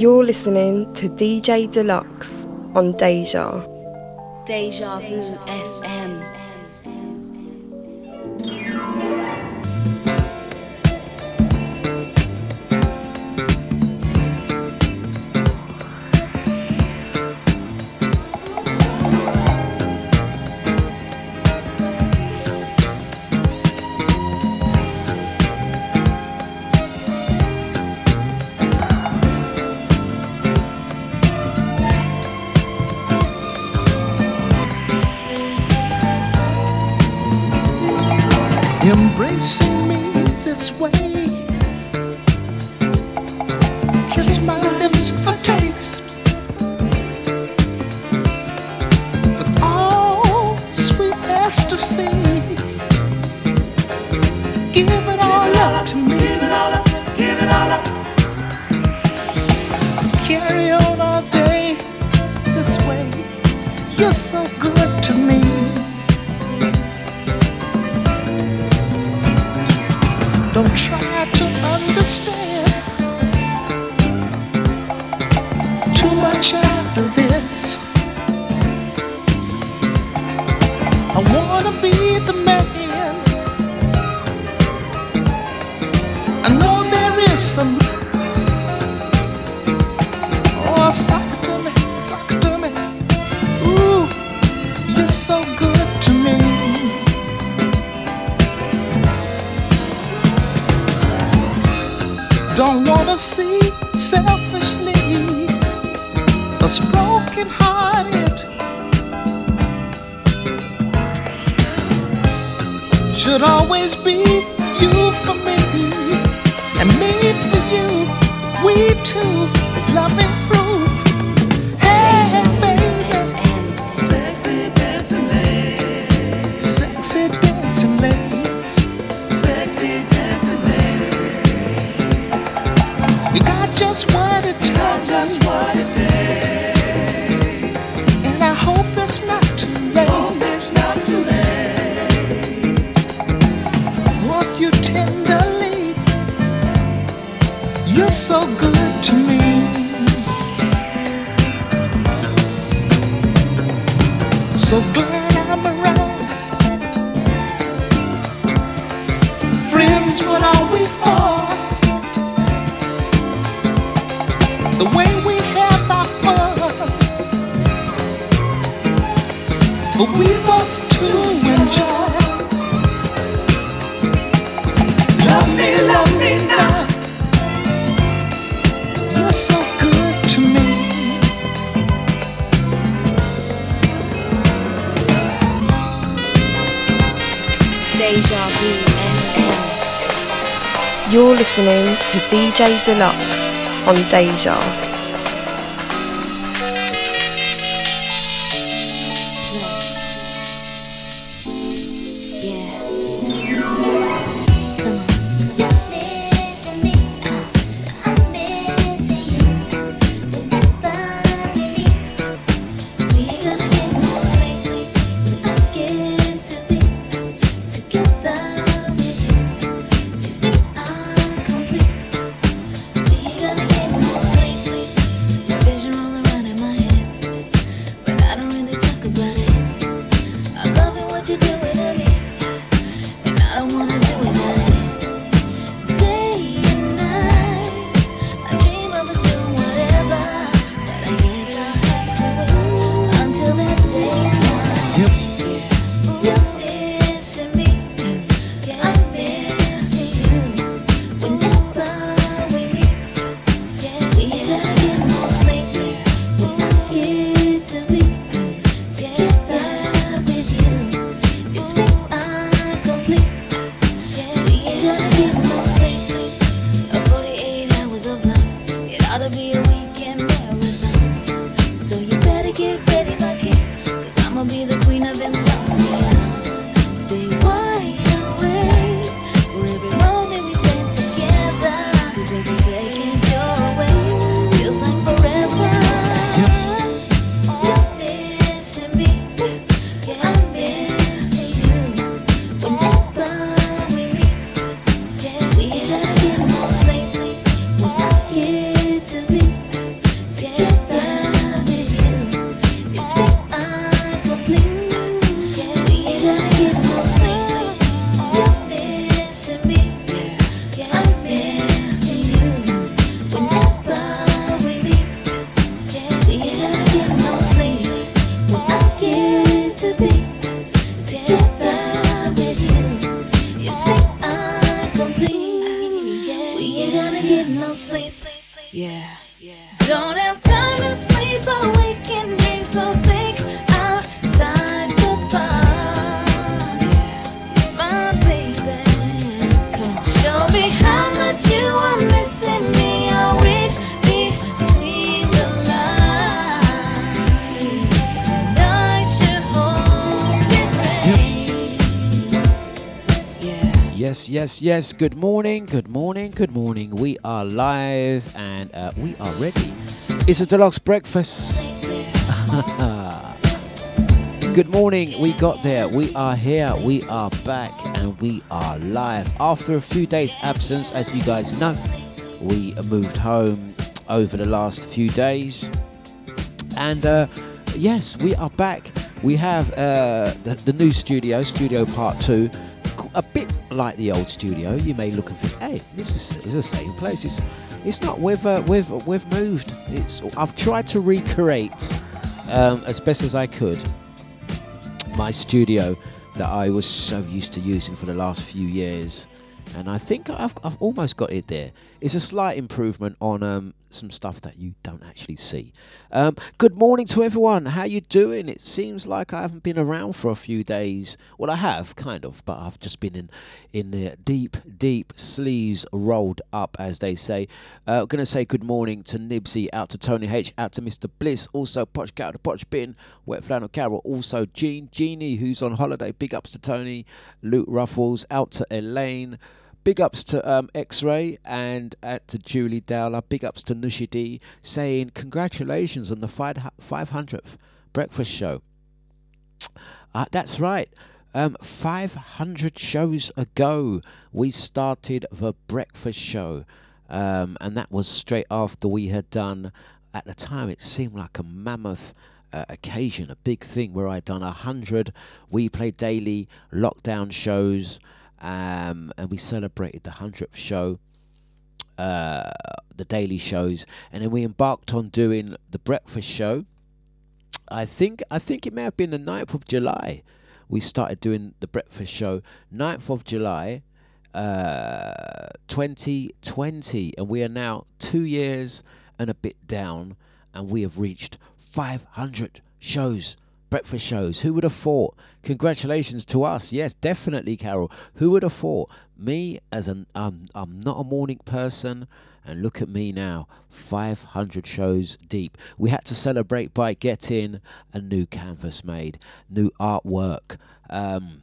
You're listening to DJ Dlux on Deja. Deja Vu FM. Deja Vu You're listening to DJ Dlux on Deja. Yes. Good morning, good morning, good morning. We are live and uh, we are ready. It's a Dlux breakfast. good morning. We got there. We are here. We are back and we are live. After a few days' absence, as you guys know, we moved home over the last few days. And uh, yes, we are back. We have uh, the, the new studio, Studio Part 2 a bit like the old studio. You may look and think, "Hey, this is, this is the same place." It's it's not. We've uh, we've we've moved. It's I've tried to recreate um, as best as I could my studio that I was so used to using for the last few years, and I think I've I've almost got it there. It's a slight improvement on um, some stuff that you don't actually see. Um, good morning to everyone. How you doing? It seems like I haven't been around for a few days. Well, I have kind of, but I've just been in in the deep, deep sleeves rolled up, as they say. Uh, to say good morning to Nibsy, out to Tony H, out to Mr. Bliss, also Potch Cow to Potch Bin, Wet Flannel Carol, also Jean Jeannie, who's on holiday. Big ups to Tony, Luke Ruffles, out to Elaine. Big ups to um, X Ray and uh, to Julie Dowler. Big ups to Nushi D saying congratulations on the 500th breakfast show. Uh, that's right. Um, 500 shows ago, we started the breakfast show. Um, and that was straight after we had done, at the time, it seemed like a mammoth uh, occasion, a big thing where I'd done a hundred We Play Daily lockdown shows um, and we celebrated the hundredth show, uh, the daily shows, and then we embarked on doing the breakfast show. I think I think it may have been the 9th of July. We started doing the breakfast show 9th of July, uh, 2020, and we are now two years and a bit down, and we have reached 500 shows breakfast shows. Who would have thought? Congratulations to us. Yes, definitely, Carol. Who would have thought? Me, as an um, I'm not a morning person, and look at me now, 500 shows deep. We had to celebrate by getting a new canvas made, new artwork, um,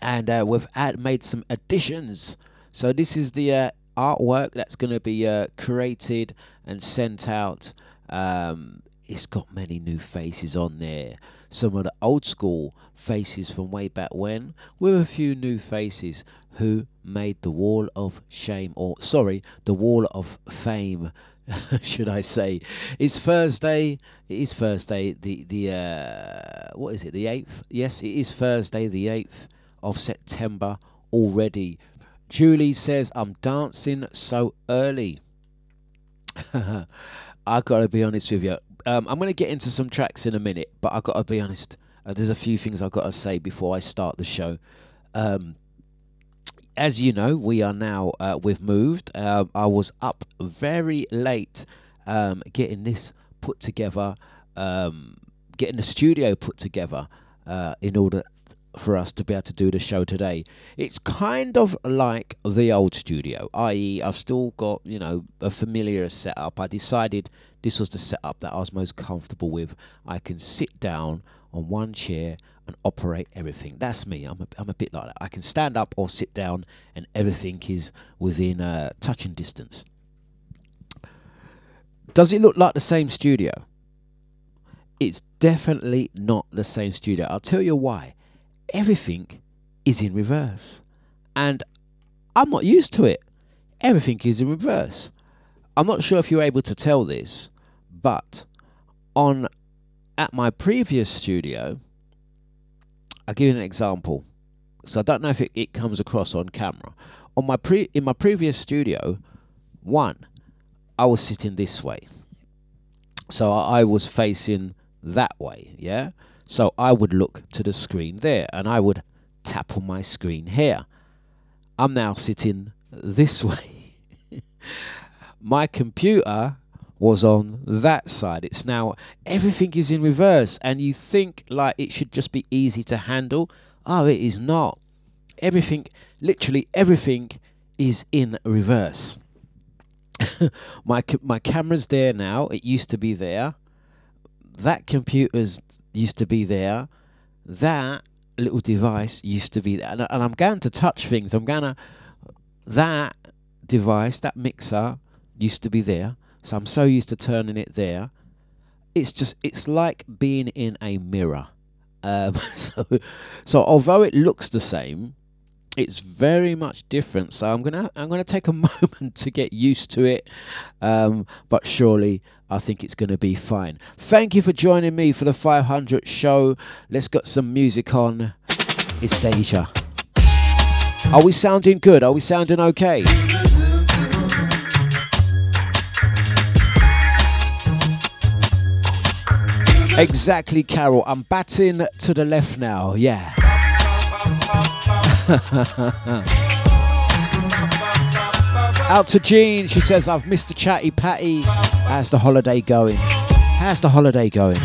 and uh, we've add, made some additions. So this is the uh, artwork that's going to be uh, created and sent out. Um, it's got many new faces on there. Some of the old school faces from way back when, with a few new faces who made the wall of shame, or sorry, the wall of fame, should I say? It's Thursday. It is Thursday. The the uh, what is it? The eighth. Yes, it is Thursday, the eighth of September already. Julie says I'm dancing so early. I've gotta be honest with you. Um, I'm going to get into some tracks in a minute, but I've got to be honest. Uh, there's a few things I've got to say before I start the show. Um, as you know, we are now, uh, we've moved. Uh, I was up very late um, getting this put together, um, getting the studio put together uh, in order for us to be able to do the show today. It's kind of like the old studio, i.e., I've still got, you know, a familiar setup. I decided this was the setup that I was most comfortable with. I can sit down on one chair and operate everything. That's me. I'm a, I'm a bit like that. I can stand up or sit down, and everything is within uh, touching distance. Does it look like the same studio? It's definitely not the same studio. I'll tell you why. Everything is in reverse. And I'm not used to it. Everything is in reverse. I'm not sure if you're able to tell this, but on at my previous studio, I'll give you an example. So I don't know if it, it comes across on camera. On my pre in my previous studio, one, I was sitting this way. So I, I was facing that way, yeah? So I would look to the screen there and I would tap on my screen here. I'm now sitting this way. my computer was on that side. It's now everything is in reverse, and you think like it should just be easy to handle. Oh, it is not. Everything, literally everything, is in reverse. my my camera's there now. It used to be there. That computer's used to be there. That little device used to be there, and, and I'm going to touch things. I'm gonna that device, that mixer, used to be there. So I'm so used to turning it there. It's just it's like being in a mirror. Um, so so although it looks the same, it's very much different. So I'm gonna I'm gonna take a moment to get used to it. Um, but surely I think it's gonna be fine. Thank you for joining me for the 500 show. Let's get some music on. It's Deja. Are we sounding good? Are we sounding okay? Exactly, Carol. I'm batting to the left now. Yeah. Out to Jean. She says, I've missed the chatty patty. How's the holiday going? How's the holiday going?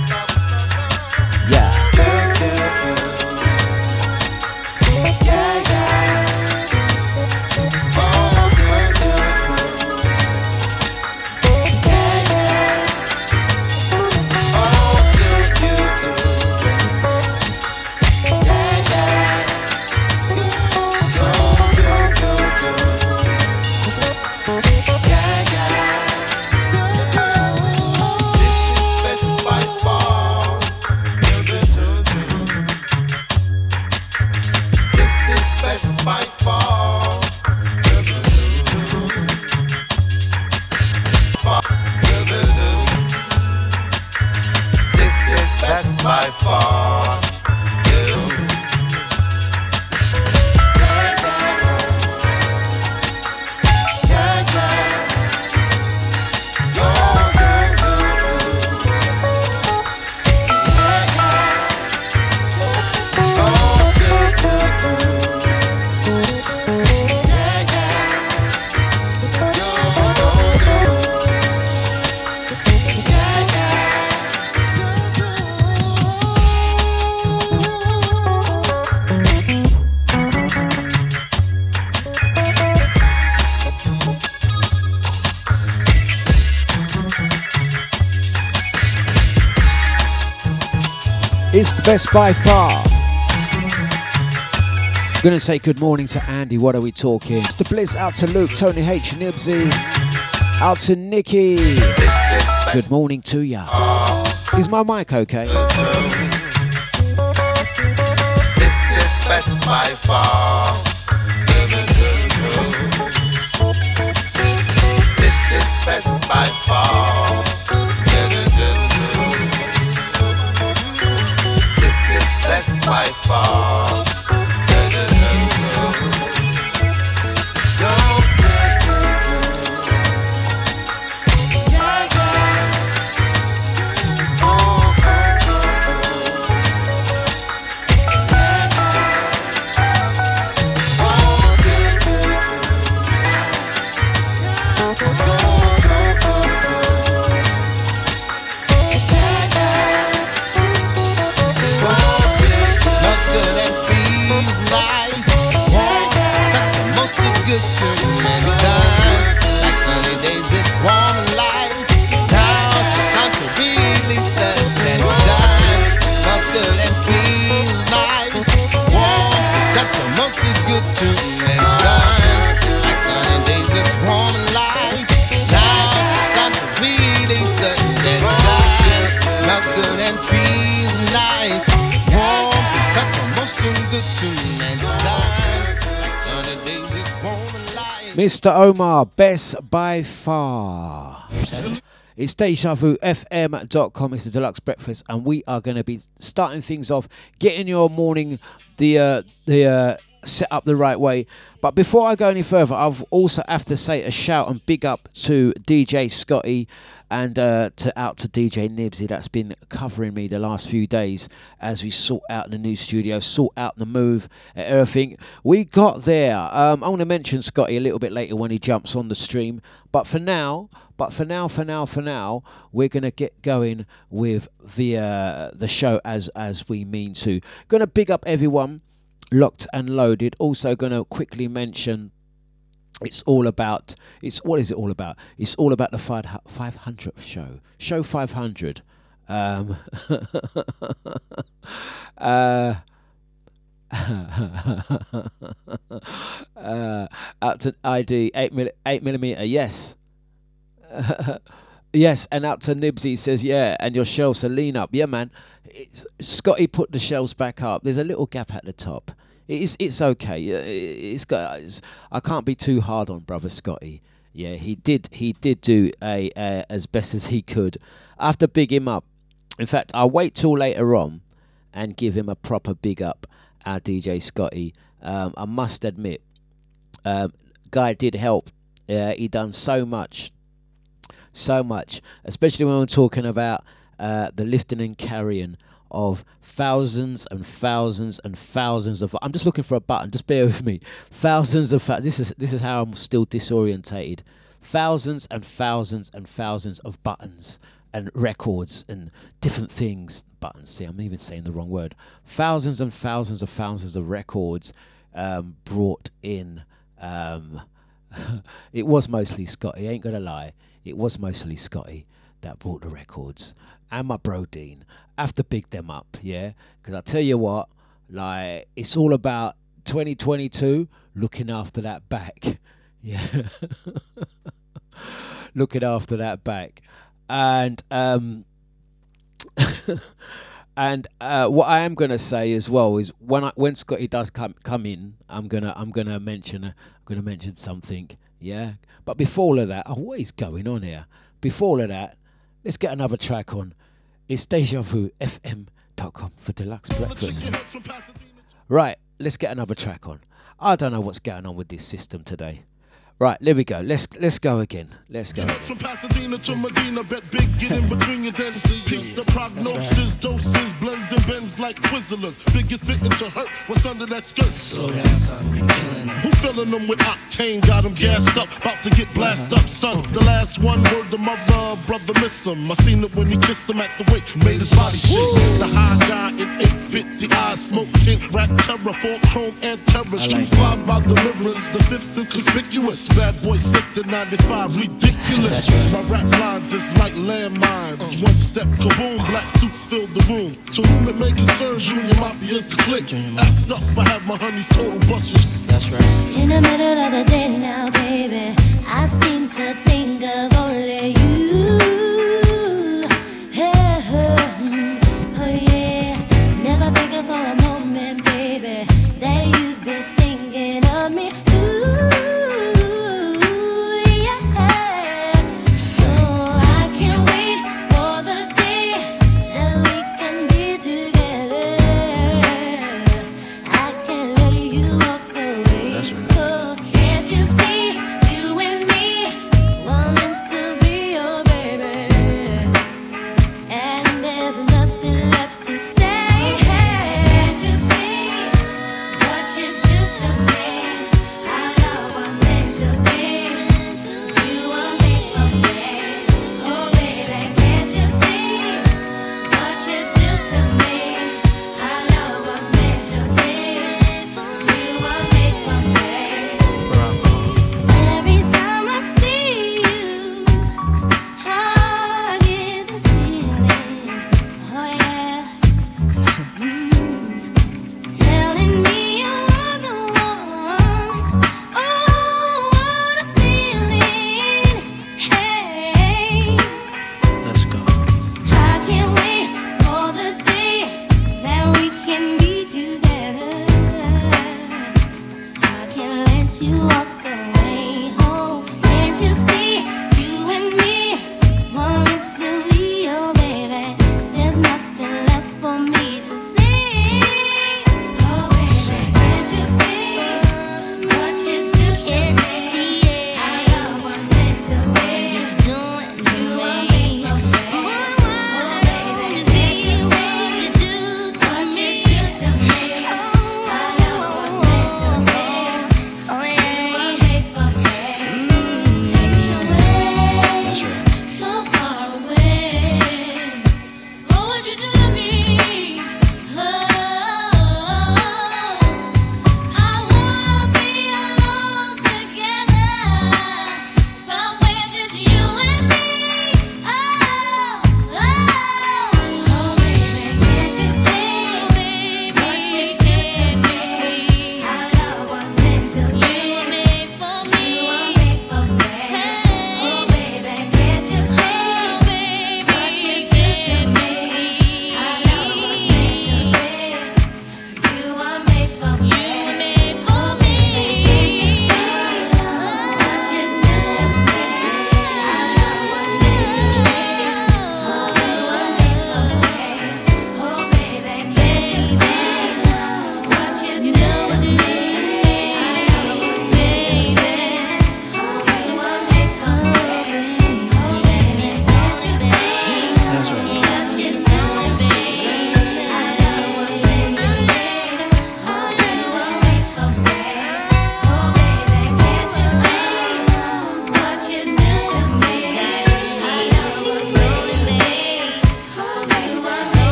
By far. Best by far. I'm Gonna say good morning to Andy. What are we talking? Mr. Bliss out to Luke, Tony H, Nibsy, out to Nikki. Good morning to ya. Is my mic okay? This is best by far. This is best by far. Best by far. Mr. Omar, best by far. It's DejaVuFM.com. It's the Dlux Breakfast, and we are going to be starting things off, getting your morning, the uh, the uh, set up the right way. But before I go any further, I've also have to say a shout and big up to DJ Scotty and uh, to out to DJ Nibsy that's been covering me the last few days as we sort out the new studio, sort out the move, everything. We got there. Um, I'm going to mention Scotty a little bit later when he jumps on the stream. But for now, but for now, for now, for now, we're to get going with the uh, the show as as we mean to. To big up everyone locked and loaded. Also going to quickly mention it's all about it's what is it all about it's all about the 500th show show 500 um uh uh, out to ID eight mil- eight millimeter. Yes, yes, and out to Nibsy says yeah, and your shelves are lean up. Yeah, man. It's, Scotty put the shelves back up. There's a little gap at the top. It's it's okay. It's got. It's, I can't be too hard on brother Scotty. Yeah, he did. He did do a, a as best as he could. I have to big him up. In fact, I'll wait till later on and give him a proper big up. Our DJ Scotty. Um, I must admit, um, guy did help. Uh, he done so much, so much, especially when we're talking about uh, the lifting and carrying of thousands and thousands and thousands of. I'm just looking for a button. Just bear with me. Thousands of. This is this is how I'm still disorientated. Thousands and thousands and thousands of buttons and records and different things. Buttons. See, I'm even saying the wrong word. Thousands and thousands of thousands of records um, brought in. Um, it was mostly Scotty. Ain't gonna lie. It was mostly Scotty that brought the records and my bro Dean. Have to big them up, yeah. Because I tell you what, like it's all about 2022 looking after that back, yeah. looking after that back, and um, and uh, what I am gonna say as well is when I, when Scotty does come come in, I'm gonna I'm gonna mention I'm gonna mention something, yeah. But before all of that, oh, what is going on here? Before all of that, let's get another track on. It's DejaVuFM.com for Dlux breakfast. Right, let's get another track on. I don't know what's going on with this system today. Right, there we go. Let's let's go again. Let's go. From Pasadena to Medina, bet big, get in between your dents. Get the prognosis, doses, blends and bends like Twizzlers. Biggest fitting to hurt what's under that skirt. Slow down, son, you're killing it. Who filling them with octane? Got them gassed up, about to get blasted up, son. The last one word the mother, brother miss him. I seen it when he kissed him at the wake, made his body shake. The high guy in 850 eyes, smoke tint, rap terror, four chrome and terrors. Two five by the rivers, the fifth is conspicuous. Bad boy slipped in 95, ridiculous. My rap lines is like landmines. One step, kaboom, black suits fill the room. To whom it may concern, Junior Mafia's the click. Act up, I have my honey's total busters. That's right. In the middle of the day now, baby, I seem to think of only you.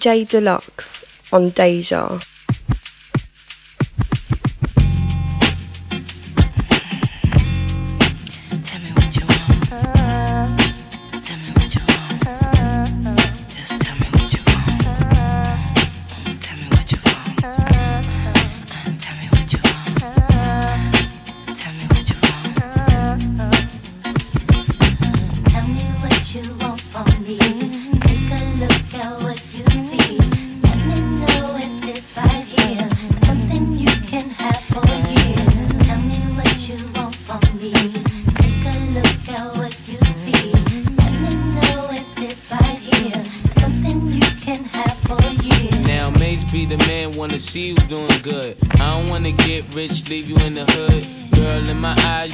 DJ Dlux on Deja.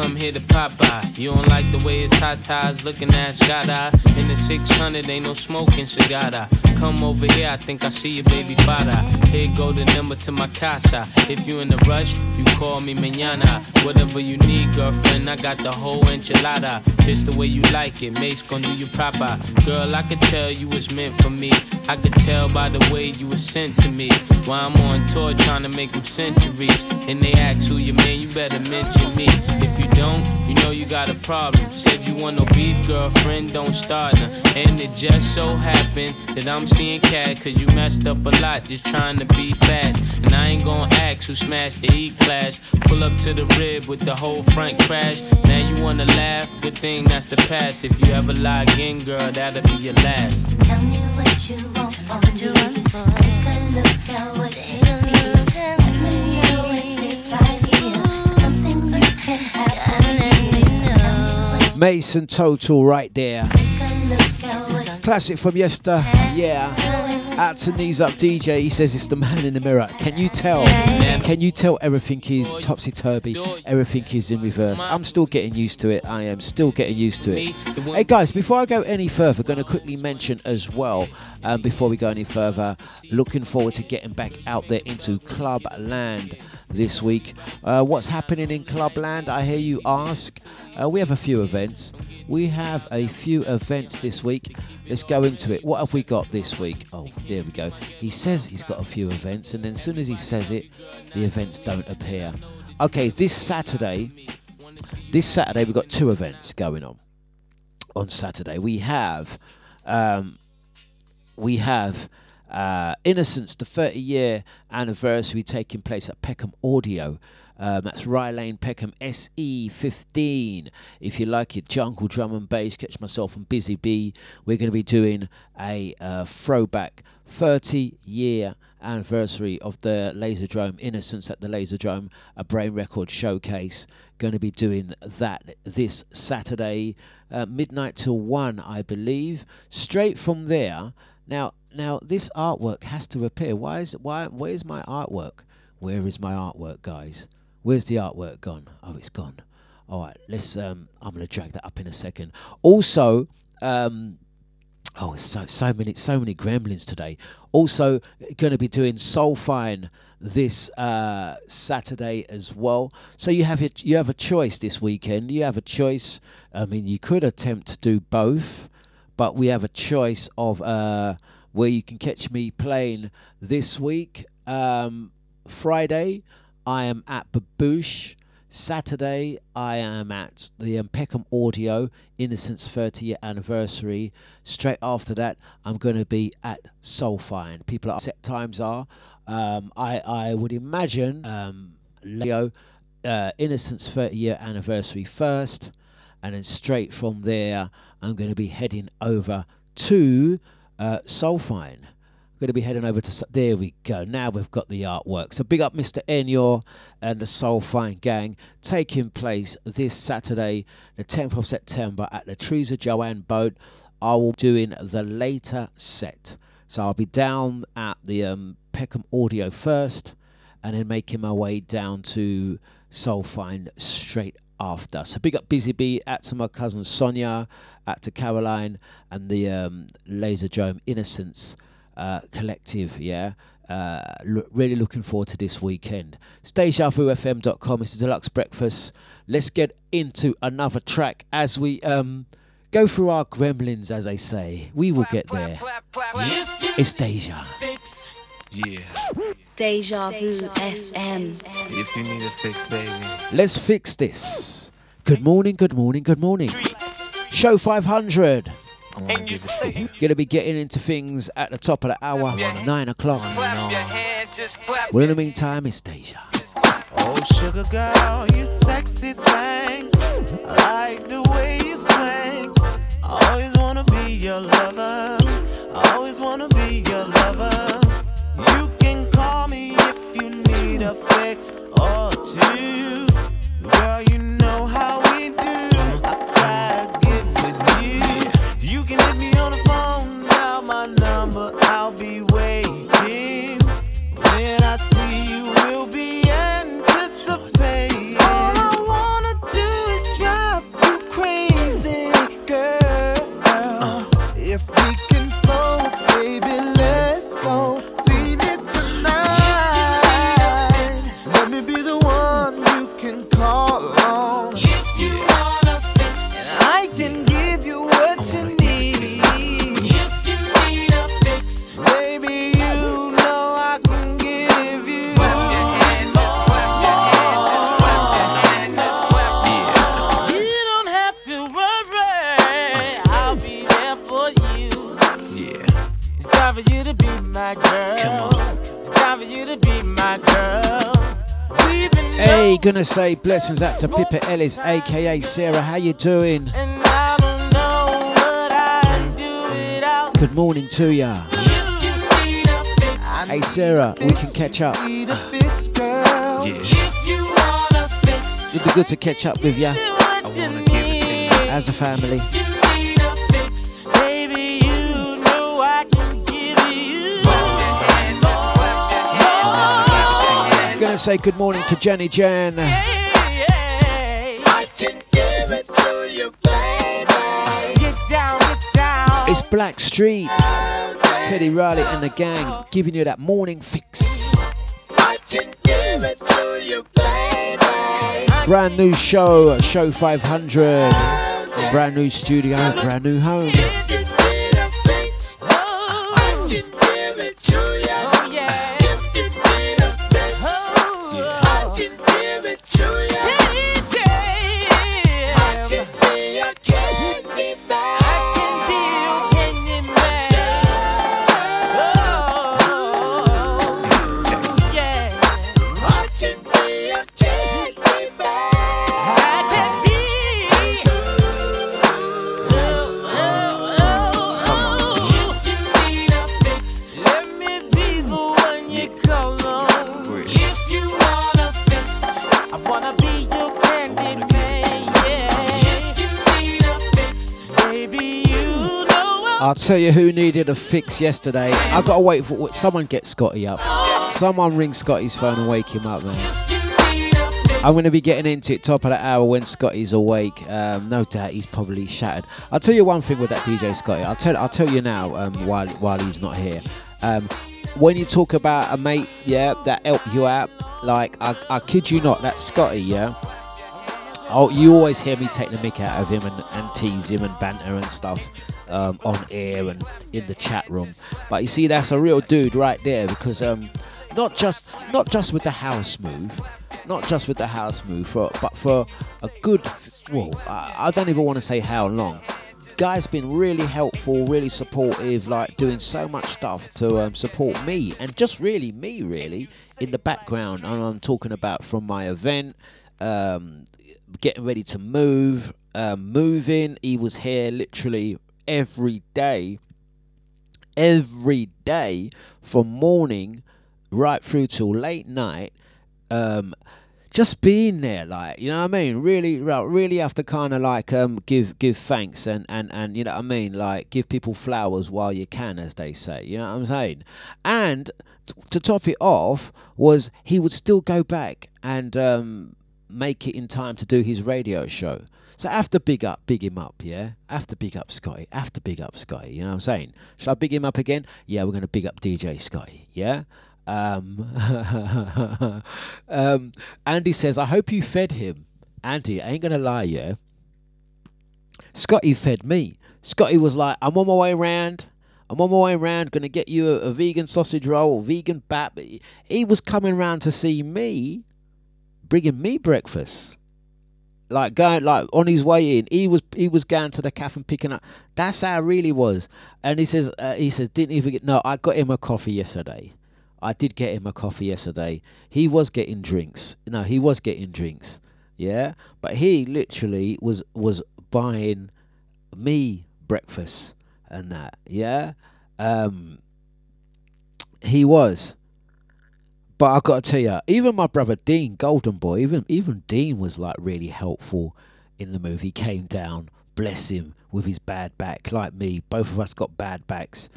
Come here to pop by? You don't like the way your tatas looking at Scada. In the 600, ain't no smoking cigar. Come over here, I think I see your baby father. Here go the number to my casa. If you in a rush, you call me mañana. Whatever you need, girlfriend, I got the whole enchilada. Just the way you like it, Mase gon' do you proper. Girl, I could tell you was meant for me. I could tell by the way you was sent to me. While I'm on tour trying to make them centuries. And they ask who you man, you better mention me. If you don't, you know you got a problem. Said you want no beef, girlfriend, don't start now. And it just so happened that I'm seeing cat, cause you messed up a lot just trying to be fast. And I ain't gonna ask who smashed the E class. Pull up to the rib with the whole front crash. Now you wanna laugh, good thing that's the past. If you ever lie again, girl, that'll be your last. Tell me what you want from me. Take a look at what you. Let me know if it's right here. Something you can have. Mason Total right there. Take a look at what Classic from yesterday. Yeah. Out to knees up DJ. He says it's the man in the mirror. Can you tell? Can you tell everything is topsy turvy? Everything is in reverse. I'm still getting used to it. I am still getting used to it. Hey guys, before I go any further, going to quickly mention as well. Um, before we go any further, looking forward to getting back out there into Club Land this week. Uh, what's happening in Club Land? I hear you ask. Uh, we have a few events. We have a few events this week. Let's go into it. What have we got this week? Oh, there we go. He says he's got a few events, and then as soon as he says it, the events don't appear. Okay, this Saturday, this Saturday we've got two events going on. On Saturday we have, um, we have uh, Innocence, the 30 year anniversary taking place at Peckham Audio. Um, that's Rye Lane Peckham SE15. If you like your jungle drum and bass, catch myself and Busy Bee. We're going to be doing a uh, throwback 30 year anniversary of the Laserdrome Innocence at the Laserdrome, a Brain Record showcase. Going to be doing that this Saturday, uh, midnight till one, I believe. Straight from there. Now, now this artwork has to appear. Why is why? Where's my artwork? Where is my artwork, guys? Where's the artwork gone? Oh, it's gone. All right, let's. Um, I'm gonna drag that up in a second. Also, um, oh, so so many so many gremlins today. Also, going to be doing Soulfine this uh, Saturday as well. So you have you have a choice this weekend. You have a choice. I mean, you could attempt to do both, but we have a choice of uh, where you can catch me playing this week. Um, Friday, I am at Baboosh. Saturday, I am at the Peckham Audio Innocence 30 year anniversary. Straight after that, I'm going to be at Soulfine. People are set times are. Um, I I would imagine um, Leo uh, Innocence 30 year anniversary first. and then straight from there, I'm going to be heading over to uh, Soulfine. Going to be heading over to. There we go. Now we've got the artwork. So big up Mr. Enyor and the Soulfine Gang taking place this Saturday, the 10th of September at the of Joanne boat. I will be doing the later set. So I'll be down at the um, Peckham Audio first, and then making my way down to Soulfine straight after. So big up Busy Bee, out to my cousin Sonia, out to Caroline, and the um, Laserdrome Innocence uh, Collective. Yeah. Uh, lo- really looking forward to this weekend. DejaVuFM.com. This is Dlux Breakfast. Let's get into another track as we um, go through our gremlins, as they say. We will get there. It's Deja. Yeah, Deja Vu FM. if you need a fix, baby. Let's fix this. Good morning, good morning, good morning. Show 500. I wanna give it to. Gonna be getting into things at the top of the hour, 9 o'clock. Hand, Well, in the meantime, it's Deja. Oh, sugar girl, you sexy thing. I like the way you swing. I always wanna be your lover. I always wanna be your lover. You can call me if you need a fix or Hey, gonna say blessings out to Pippa Ellis, aka Sarah. How you doing? don't know what I'd do without Good morning to ya. you. You need a fix. Hey Sarah, we can catch up. Need a fix, girl. yeah. If you wanna fix, It'd be good to catch up with ya do what you wanna give it to you. need. as a family. Gonna say good morning to Jenny Jan. I can give it to you, baby. Get down, get down. It's Blackstreet. Teddy Riley and the gang giving you that morning fix. I can give it to you. Brand new show, show 500. Brand new studio, brand new home. Tell you who needed a fix yesterday. I've got to wait for someone get Scotty up. Someone ring Scotty's phone and wake him up, man. I'm going to be getting into it top of the hour when Scotty's awake. Um, no doubt he's probably shattered. I'll tell you one thing with that DJ Scotty. I'll tell I'll tell you now um, while while he's not here. Um, when you talk about a mate, yeah, that help you out, like I, I kid you not, that Scotty, yeah. Oh, you always hear me take the mick out of him and, and tease him and banter and stuff um, on air and in the chat room. But you see, that's a real dude right there because um, not just not just with the house move, not just with the house move, for, but for a good, well, I, I don't even want to say how long. Guy's been really helpful, really supportive, like doing so much stuff to um, support me and just really me, really, in the background. And I'm talking about from my event, um, getting ready to move, um, moving. He was here literally every day, every day from morning right through till late night. Um, just being there, like you know what I mean. Really, really have to kind of like um give give thanks and and and you know what I mean. Like give people flowers while you can, as they say. You know what I'm saying. And to top it off, was he would still go back and um make it in time to do his radio show. So I have to big up, big him up, yeah. I have to big up Scotty. I have to big up Scotty. You know what I'm saying? Shall I big him up again? Yeah, we're gonna big up DJ Scotty. Yeah. Um, um, Andy says, I hope you fed him. Andy, I ain't gonna lie, yeah. Scotty fed me. Scotty was like, I'm on my way round. I'm on my way round, gonna get you a, a vegan sausage roll vegan bat. He was coming round to see me, bringing me breakfast. Like going like on his way in, he was he was going to the cafe and picking up. That's how it really was. And he says uh, he says didn't even get no. I got him a coffee yesterday. I did get him a coffee yesterday. He was getting drinks. No, he was getting drinks. Yeah, but he literally was was buying me breakfast and that. Yeah, um, he was. But I got to tell you, even my brother Dean, Golden Boy, even even Dean was like really helpful in the movie. He came down, bless him, with his bad back, like me. Both of us got bad backs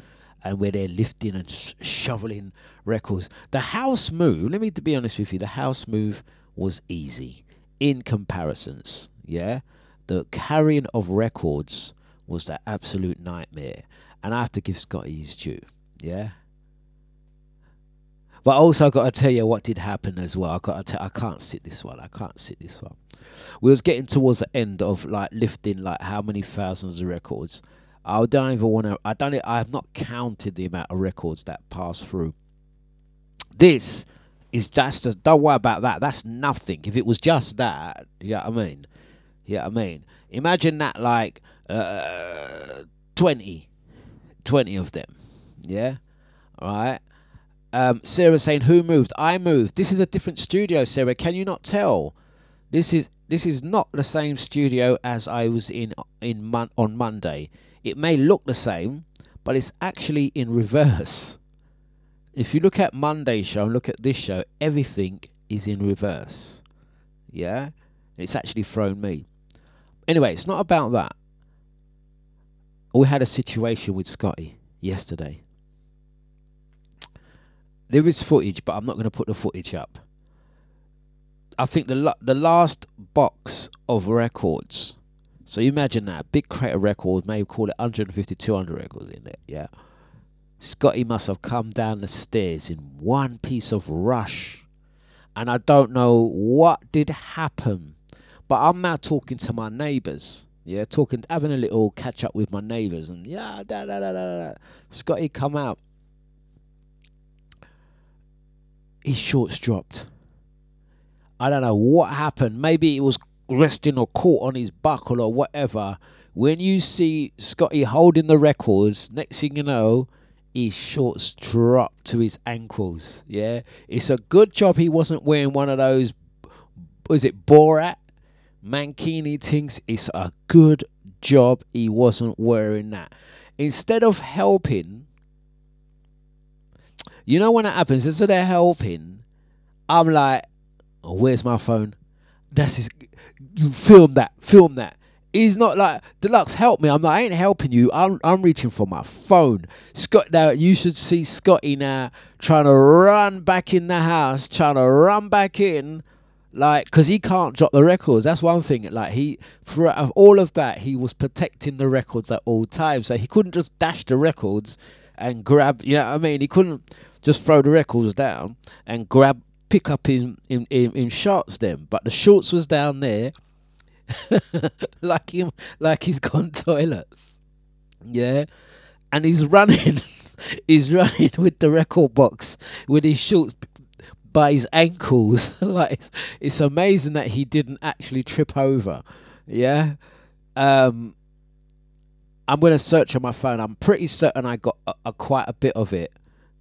and we're there lifting and sh- shoveling records. The house move, let me be honest with you, the house move was easy in comparisons. Yeah, the carrying of records was the absolute nightmare, and I have to give Scotty his due. Yeah. But also, I got to tell you what did happen as well. I got to tell, I can't sit this one. I can't sit this one. We was getting towards the end of like lifting like how many thousands of records, I don't even want to. I don't. I have not counted the amount of records that pass through. This is just. A, don't worry about that. That's nothing. If it was just that, you know I mean. Yeah, you know I mean. Imagine that like uh, 20, 20 of them. Yeah, all right. Um, Sarah saying, "Who moved? I moved. This is a different studio, Sarah. Can you not tell? This is this is not the same studio as I was in in mon- on Monday. It may look the same, but it's actually in reverse. If you look at Monday's show and look at this show, everything is in reverse. Yeah? It's actually thrown me. Anyway, it's not about that. We had a situation with Scotty yesterday. There is footage, but I'm not going to put the footage up. I think the la- the last box of records so you imagine that big crate of records, maybe call it 150, 200 records in there. Yeah. Scotty must have come down the stairs in one piece of rush. And I don't know what did happen. But I'm now talking to my neighbours. Yeah, talking, having a little catch up with my neighbours. And yeah, da da da da da. Scotty come out. His shorts dropped. I don't know what happened. Maybe it was resting or caught on his buckle or whatever, when you see Scotty holding the records, next thing you know, his shorts drop to his ankles. Yeah, it's a good job he wasn't wearing one of those. Was it Borat mankini things? It's a good job he wasn't wearing that. Instead of helping, you know when that happens, instead of helping, I'm like, oh, "Where's my phone?" That's his. You film that. Film that. He's not like Dlux. Help me! I'm not. I ain't helping you. I'm. I'm reaching for my phone. Scott. Now you should see Scotty now trying to run back in the house, trying to run back in, like because he can't drop the records. That's one thing. Like he, for all of that, he was protecting the records at all times. So he couldn't just dash the records and grab. You know what I mean? He couldn't just throw the records down and grab pick up in in, in, in shots then, but the shorts was down there, like him, like he's gone toilet. Yeah, and he's running, he's running with the record box with his shorts by his ankles. like it's, it's amazing that he didn't actually trip over. Yeah. Um, I'm gonna search on my phone. I'm pretty certain I got a, a quite a bit of it.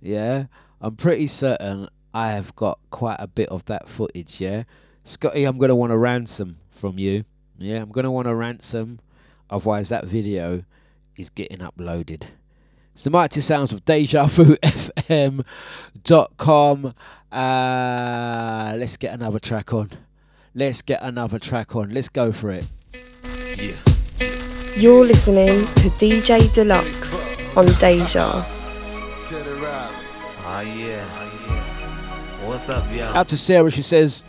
Yeah, I'm pretty certain I have got quite a bit of that footage, yeah. Scotty, I'm gonna want a ransom from you. Yeah, I'm gonna want a ransom, otherwise that video is getting uploaded. It's the mighty sounds of Deja Vu FM.com. Uh, let's get another track on. Let's get another track on. Let's go for it. Yeah. You're listening to DJ Dlux on Deja. Oh yeah. What's up, y'all? Out to Sarah, she says,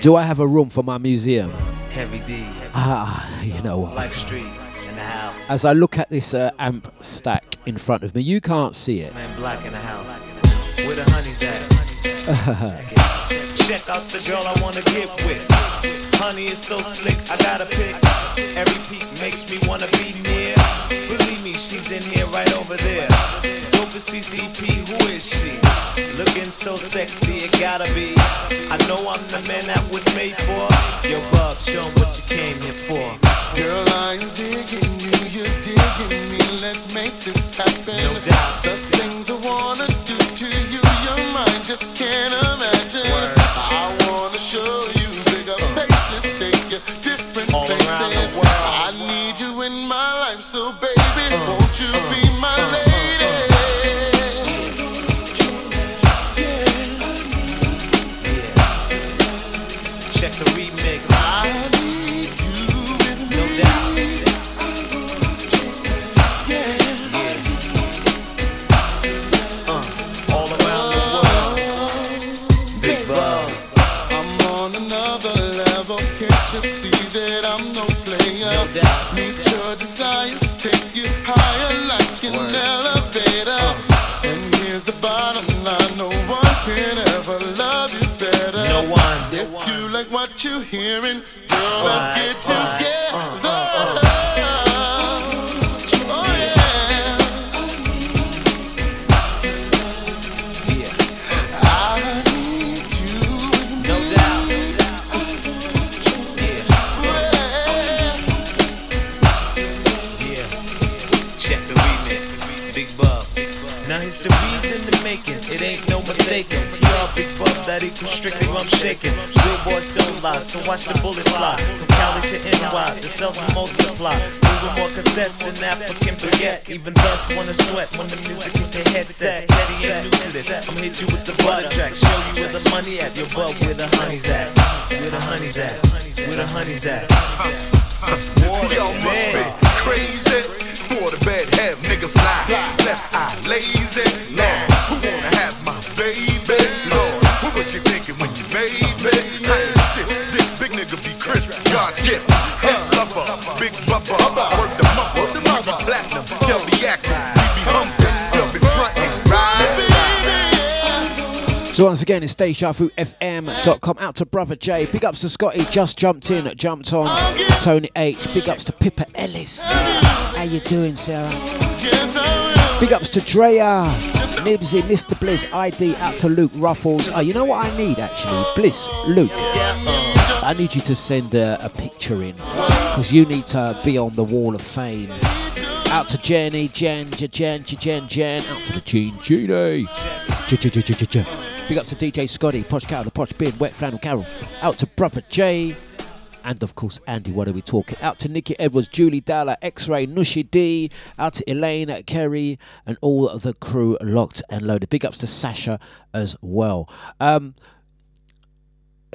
Do I have a room for my museum? Heavy D, Ah, you know what? Blackstreet in the house. As I look at this uh, amp stack in front of me, you can't see it. Man, Black in the house. Where the honey's at? Check out the girl I wanna get with. Honey is so slick, I gotta pick. Every peak makes me wanna be near. Believe me, she's in here right over there. Dopest PCP, who is she? Looking so sexy, it gotta be. I know I'm the man that was made for. Yo, Bub, show what you came here for. Girl, I'm digging you, you're digging me. Let's make this happen. No doubt. The things I wanna do to you, your mind just can't imagine. So once again, it's DejaVuFM.com. Out to Brother J. Big ups to Scotty. Just jumped in, jumped on. Tony H. Big ups to Pippa Ellis. How you doing, Sarah? Big ups to Drea, Nibsy, Mr. Bliss, ID. Out to Luke Ruffles. Oh, you know what I need actually? Bliss, Luke. I need you to send a, a picture in because you need to be on the Wall of Fame. Out to Jenny, Jen, Jen, Jen, Jen, Jen. Out to the Gene, Genie. J- J- J- J- J- J. Big ups to DJ Scotty, Posh Carol, the Posh Beard, Wet Flannel Carol. Out to Brother J. And of course, Andy, what are we talking? Out to Nikki Edwards, Julie Dalla, X Ray, Nushi D. Out to Elaine, Kerry, and all the crew locked and loaded. Big ups to Sasha as well. Um,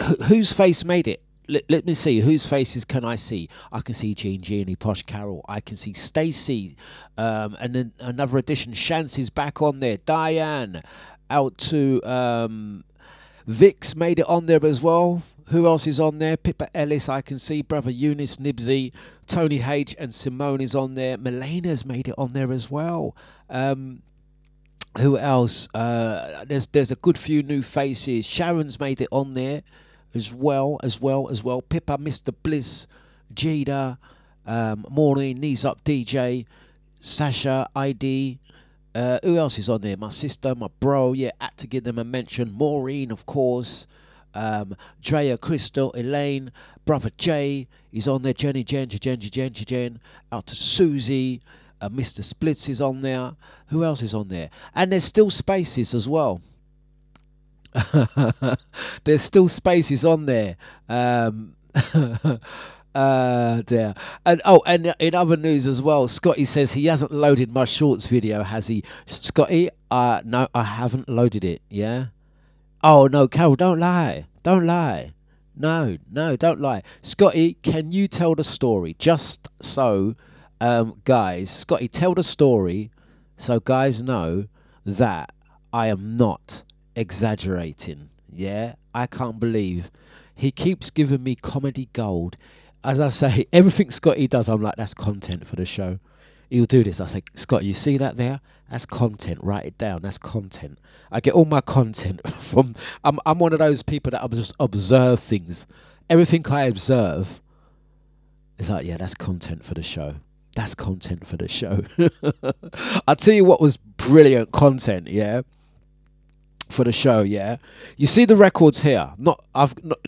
wh- whose face made it? Let, let me see. Whose faces can I see? I can see Jean Jeannie, Posh Carol. I can see Stacy. Um, and then another addition. Shancy's back on there. Diane. Out to um, Vix made it on there as well. Who else is on there? Pippa Ellis, I can see. Brother Eunice, Nibsy, Tony H, and Simone is on there. Milena's made it on there as well. Um, who else? Uh, there's there's a good few new faces. Sharon's made it on there as well, as well, as well. Pippa, Mr. Bliss, Jada, um, Maureen, Knees Up DJ, Sasha, ID. Uh, who else is on there? My sister, my bro. Yeah, had to give them a mention. Maureen, of course. Um, Drea, Crystal, Elaine, brother Jay. He's on there. Jenny, Jen, Jen, Jen, Jen, Jen. Out to Susie. Uh, Mr. Splits is on there. Who else is on there? And there's still spaces as well. there's still spaces on there. Um, Uh, dear. And oh, and in other news as well, Scotty says he hasn't loaded my shorts video, has he? Scotty, uh, no, I haven't loaded it. Yeah. Oh no, Carol, don't lie. Don't lie. No, no, don't lie. Scotty, can you tell the story just so, um, guys? Scotty, tell the story so guys know that I am not exaggerating. Yeah, I can't believe he keeps giving me comedy gold. As I say, everything Scotty does, I'm like, that's content for the show. He'll do this. I say, Scott, you see that there? That's content. Write it down. That's content. I get all my content from. I'm I'm one of those people that just observe things. Everything I observe is like, yeah, that's content for the show. That's content for the show. I'll tell you what was brilliant content, yeah for the show. Yeah, you see the records here. Not I've not.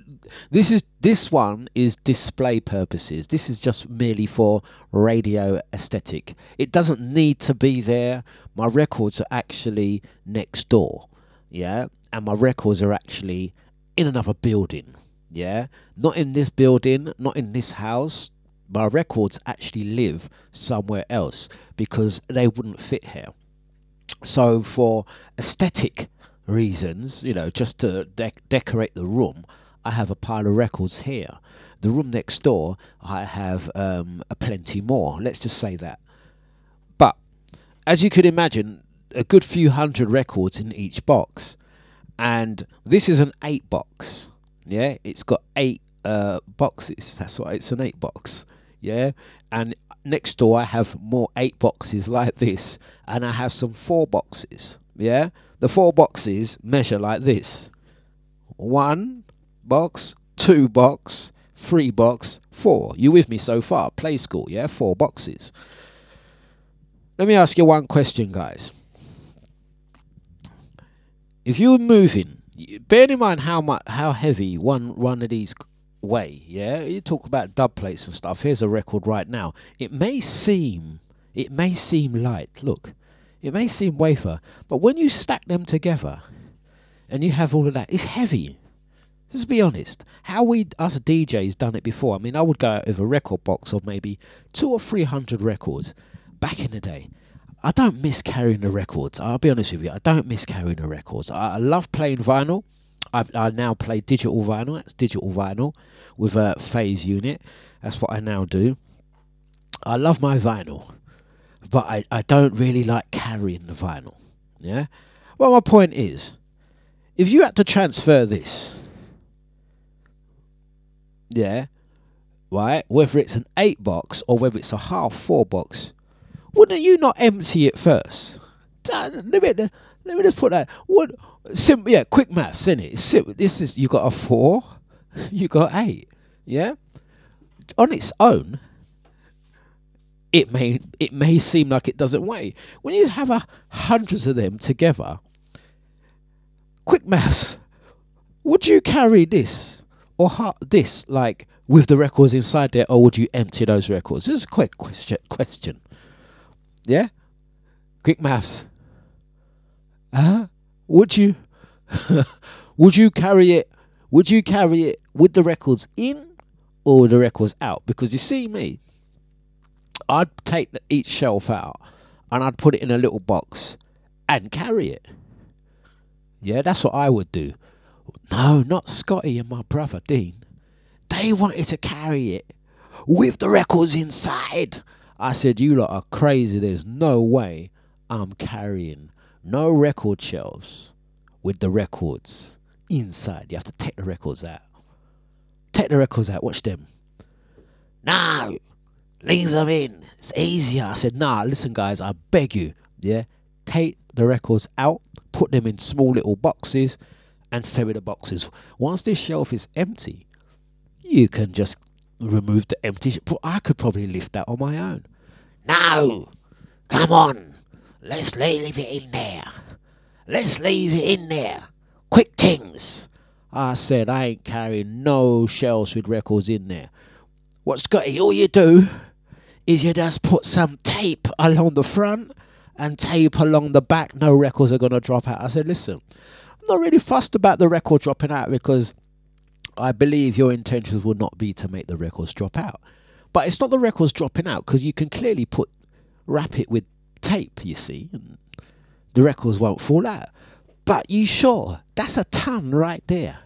This is this one is display purposes. This is just merely for radio aesthetic. It doesn't need to be there. My records are actually next door. Yeah, and my records are actually in another building. Yeah, not in this building, not in this house. My records actually live somewhere else because they wouldn't fit here. So, for aesthetic reasons, you know, just to dec- decorate the room, I have a pile of records here. The room next door, I have um, a plenty more. Let's just say that. But as you could imagine, a good few hundred records in each box, and this is an eight box. Yeah, it's got eight uh, boxes. That's why it's an eight box. Yeah, and next door I have more eight boxes like this, and I have some four boxes. Yeah, the four boxes measure like this one box, two box, three box, four. You with me so far? Play school, yeah? Four boxes. Let me ask you one question, guys. If you're moving, bear in mind how much, how heavy one one of these weigh. Yeah, you talk about dub plates and stuff. Here's a record right now. It may seem, it may seem light. Look, it may seem wafer, but when you stack them together and you have all of that, it's heavy. Let's be honest. How we us DJs done it before. I mean, I would go out with a record box of maybe two or three hundred records back in the day. I don't miss carrying the records. I'll be honest with you. I don't miss carrying the records. I, I love playing vinyl. I've, I now play digital vinyl. That's digital vinyl with a phase unit. That's what I now do. I love my vinyl but I, I don't really like carrying the vinyl. Yeah? Well, my point is, if you had to transfer this, yeah, right, whether it's an eight box or whether it's a half four box, wouldn't you not empty it first? Let me, let me just put that. What? Simple, yeah, quick maths, isn't it? Simple. This is you got a four, you got eight, yeah. On its own, it may it may seem like it doesn't weigh. When you have a hundreds of them together, quick maths, would you carry this or ha- this like with the records inside there, or would you empty those records? This is a quick question. Question. Yeah, quick maths. Huh? Would you? would you carry it? Would you carry it with the records in or the records out? Because you see me, I'd take the, each shelf out and I'd put it in a little box and carry it. Yeah, that's what I would do. No, not Scotty and my brother Dean. They wanted to carry it with the records inside. I said, You lot are crazy. There's no way I'm carrying no record shelves with the records inside. You have to take the records out. Take the records out, watch them. No, leave them in. It's easier. I said, nah, listen, guys, I beg you, yeah, take the records out, put them in small little boxes, and ferry the boxes. Once this shelf is empty, you can just remove the empty. Sh- I could probably lift that on my own. No, come on, let's leave it in there. Let's leave it in there. Quick things. I said I ain't carrying no shelves with records in there. What Scotty, all you do is you just put some tape along the front and tape along the back. No records are to drop out. I said, listen, not really fussed about the record dropping out because I believe your intentions will not be to make the records drop out. But it's not the records dropping out because you can clearly put wrap it with tape, you see, and the records won't fall out. But you sure? That's a ton right there.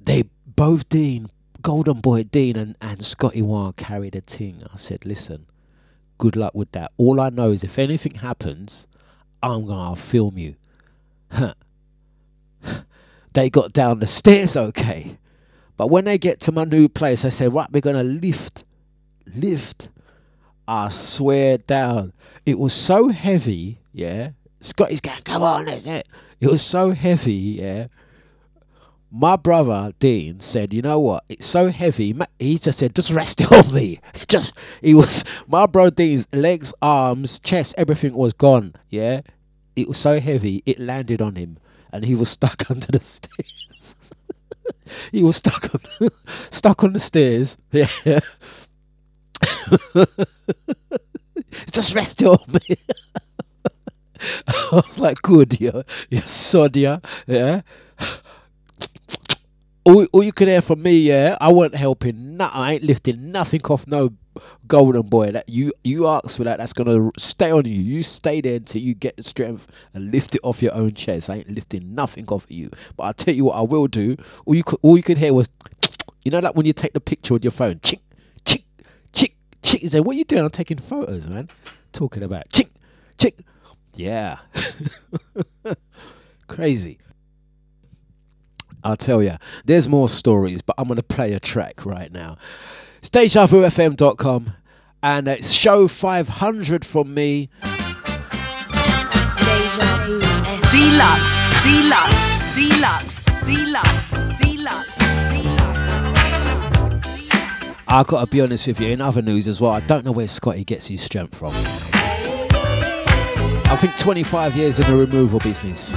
They both Dean, Golden Boy Dean and, and Scotty Wan carried a ting. I said, listen, good luck with that. All I know is if anything happens, I'm gonna film you. They got down the stairs okay. But when they get to my new place, I say, right, we're gonna lift. Lift. I swear down. It was so heavy, yeah. Scotty's going, come on, is it? It was so heavy, yeah. My brother Dean said, "You know what? It's so heavy." He just said, "Just rest it on me." Just he was my bro Dean's legs, arms, chest, everything was gone. Yeah, it was so heavy it landed on him, and he was stuck under the stairs. he was stuck on stuck on the stairs. Yeah. just rest on me. I was like, good, yeah, you sod, yeah, yeah. All, all you could hear from me, yeah, I wasn't helping. No, I ain't lifting nothing off no golden boy. That you you asked for that. That's gonna stay on you. You stay there until you get the strength and lift it off your own chest. I ain't lifting nothing off of you. But I tell you what, I will do. All you could all you could hear was, you know, like when you take the picture with your phone, chick, chick, chick, chick. He said, "What are you doing? I'm taking photos, man. Talking about chick, chick." Yeah. Crazy. I'll tell you, there's more stories, but I'm going to play a track right now. It's and it's show 500 from me. Deja Dlux, Dlux, Dlux, Dlux, Dlux, i got to be honest with you, in other news as well, I don't know where Scotty gets his strength from. I think 25 years in the removal business.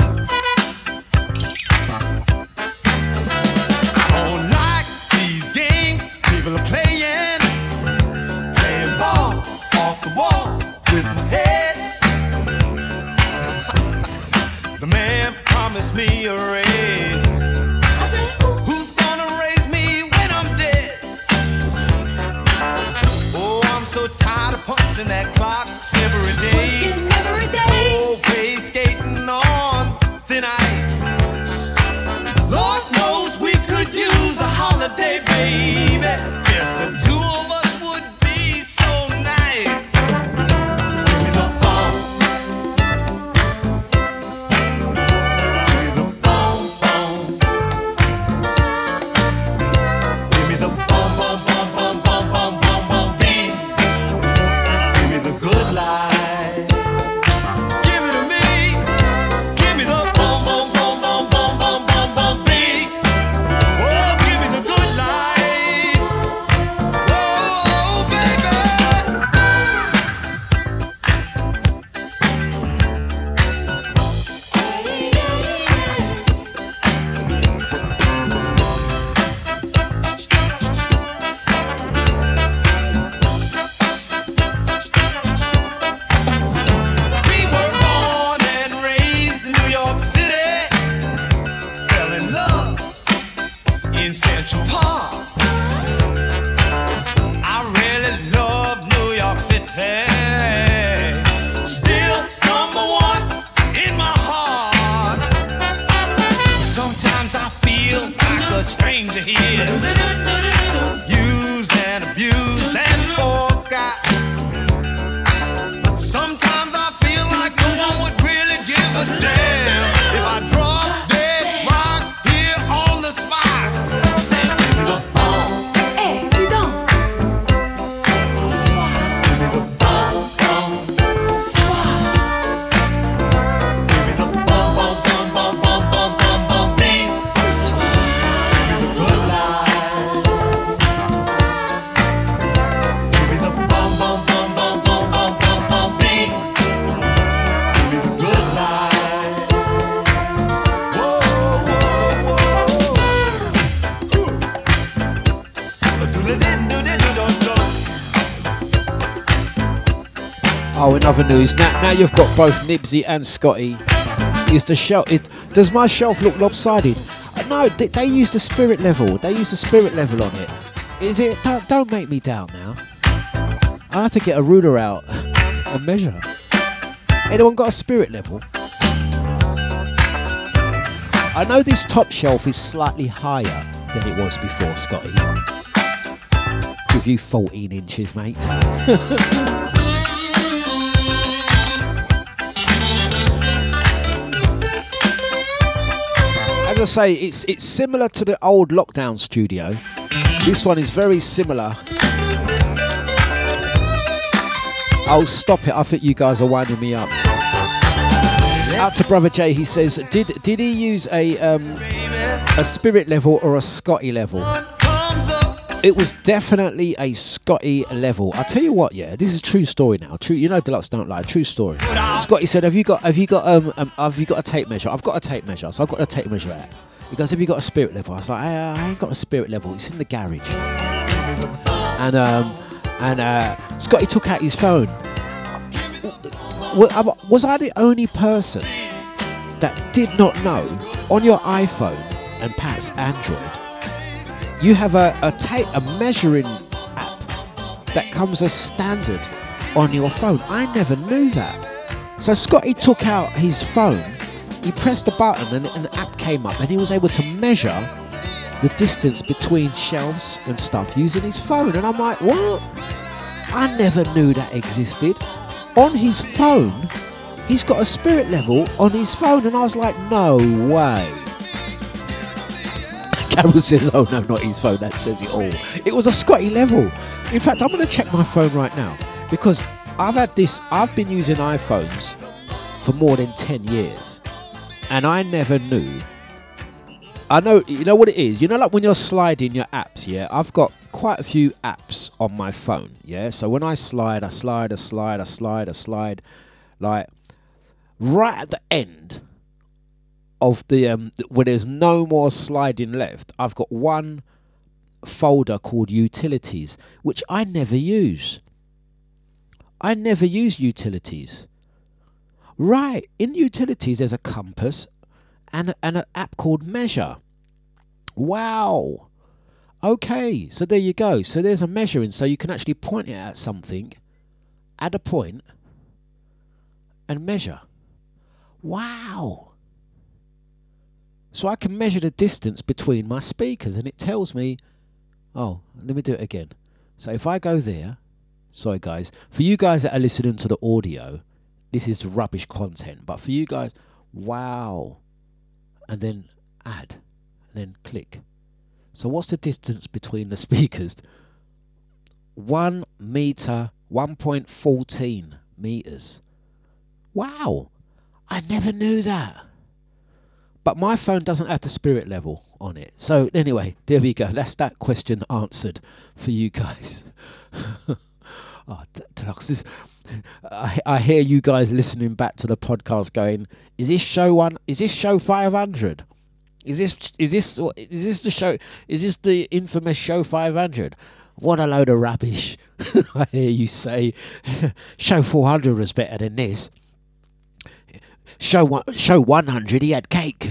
Head. the man promised me a raise. Other news, now, now you've got both Nibsy and Scotty. Is the shelf? It, does my shelf look lopsided? No, they, they use the spirit level. They use the spirit level on it. Is it? Don't, don't make me down now. I have to get a ruler out and measure. Anyone got a spirit level? I know this top shelf is slightly higher than it was before, Scotty. Give you 14 inches, mate. As I say, it's it's similar to the old lockdown studio. This one is very similar. I'll stop it. I think you guys are winding me up. Out to brother Jay. He says, did did he use a um, a spirit level or a Scotty level? It was definitely a Scotty level. I tell you what, yeah, this is true story now. True, you know, Dlux don't lie. True story. Scotty said, "Have you got? Have you got? Um, um, have you got a tape measure? I've got a tape measure. So I've got a tape measure out." He goes, "Have you got a spirit level?" I was like, "I, I ain't got a spirit level. It's in the garage." And um, and uh, Scotty took out his phone. Was I the only person that did not know on your iPhone and perhaps Android? You have a a, tape, a measuring app that comes as standard on your phone. I never knew that. So Scotty took out his phone, he pressed a button, and an app came up, and he was able to measure the distance between shelves and stuff using his phone. And I'm like, what? I never knew that existed. On his phone, he's got a spirit level on his phone, and I was like, no way. Carol says, oh no, not his phone, that says it all. It was a Scotty level. In fact, I'm going to check my phone right now because I've had this, I've been using iPhones for more than 10 years and I never knew. I know, you know what it is? You know, like when you're sliding your apps, yeah? I've got quite a few apps on my phone, yeah? So when I slide, I slide, I slide, I slide, I slide. Like, right at the end of the, um, when there's no more sliding left, I've got one folder called utilities, which I never use. I never use utilities. Right, in utilities, there's a compass and, and an app called Measure. Wow. Okay, so there you go. So there's a measuring, so you can actually point it at something, add a point, and measure. Wow. So I can measure the distance between my speakers, and it tells me, oh, let me do it again. So if I go there, sorry guys, for you guys that are listening to the audio, this is rubbish content. But for you guys, wow. And then add, and then click. So what's the distance between the speakers? One meter, 1.14 meters. Wow. I never knew that. But my phone doesn't have the spirit level on it. So anyway, there we go. That's that question answered for you guys. oh, I, I hear you guys listening back to the podcast going, is this show one? Is this show 500? Is this is this is this the show? Is this the infamous show 500? What a load of rubbish! I hear you say, show 400 was better than this. Show one, show 100, he had cake.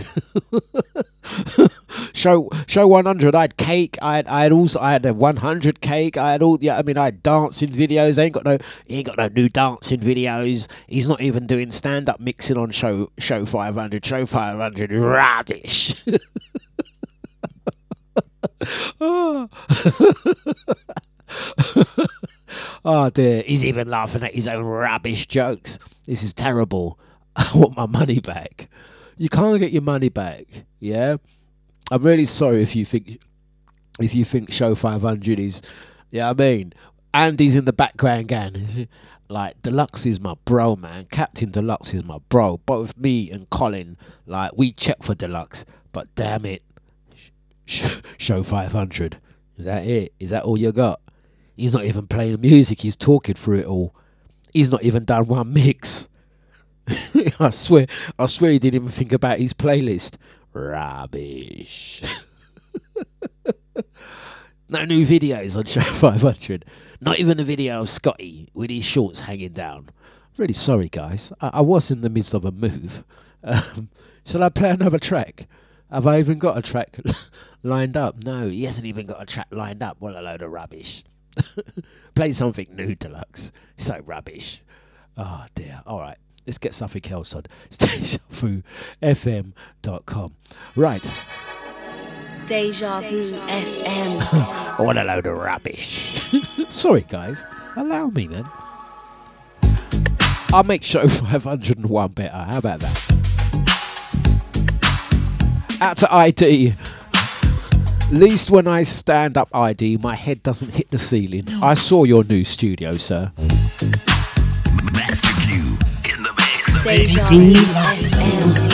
show show 100, I had cake. I had, I had also I had a 100 cake. I had all yeah. I mean, I had dancing videos. I ain't got no he ain't got no new dancing videos. He's not even doing stand up mixing on show show 500. Show 500 is rubbish. oh. oh dear, he's even laughing at his own rubbish jokes. This is terrible. I want my money back. You can't get your money back. Yeah, I'm really sorry if you think if you think show 500 is. Yeah, I mean, Andy's in the background going. Like Dlux is my bro, man. Captain Dlux is my bro. Both me and Colin, like we check for Dlux, but damn it, show 500. Is that it? Is that all you got? He's not even playing music. He's talking through it all. He's not even done one mix. I swear, I swear he didn't even think about his playlist. Rubbish. no new videos on Show 500. Not even a video of Scotty with his shorts hanging down. Really sorry, guys. I, I was in the midst of a move. Um, shall I play another track? Have I even got a track lined up? No, he hasn't even got a track lined up. What a load of rubbish. Play something new, Dlux. So rubbish. Oh dear. All right. Let's get something else on. DejaVuFM.com. Right. Deja Vu FM. what a load of rubbish. Sorry, guys. Allow me, man. I'll make show 501 better. How about that? Out to ID. Least when I stand up, ID, my head doesn't hit the ceiling. I saw your new studio, sir. Deja Vu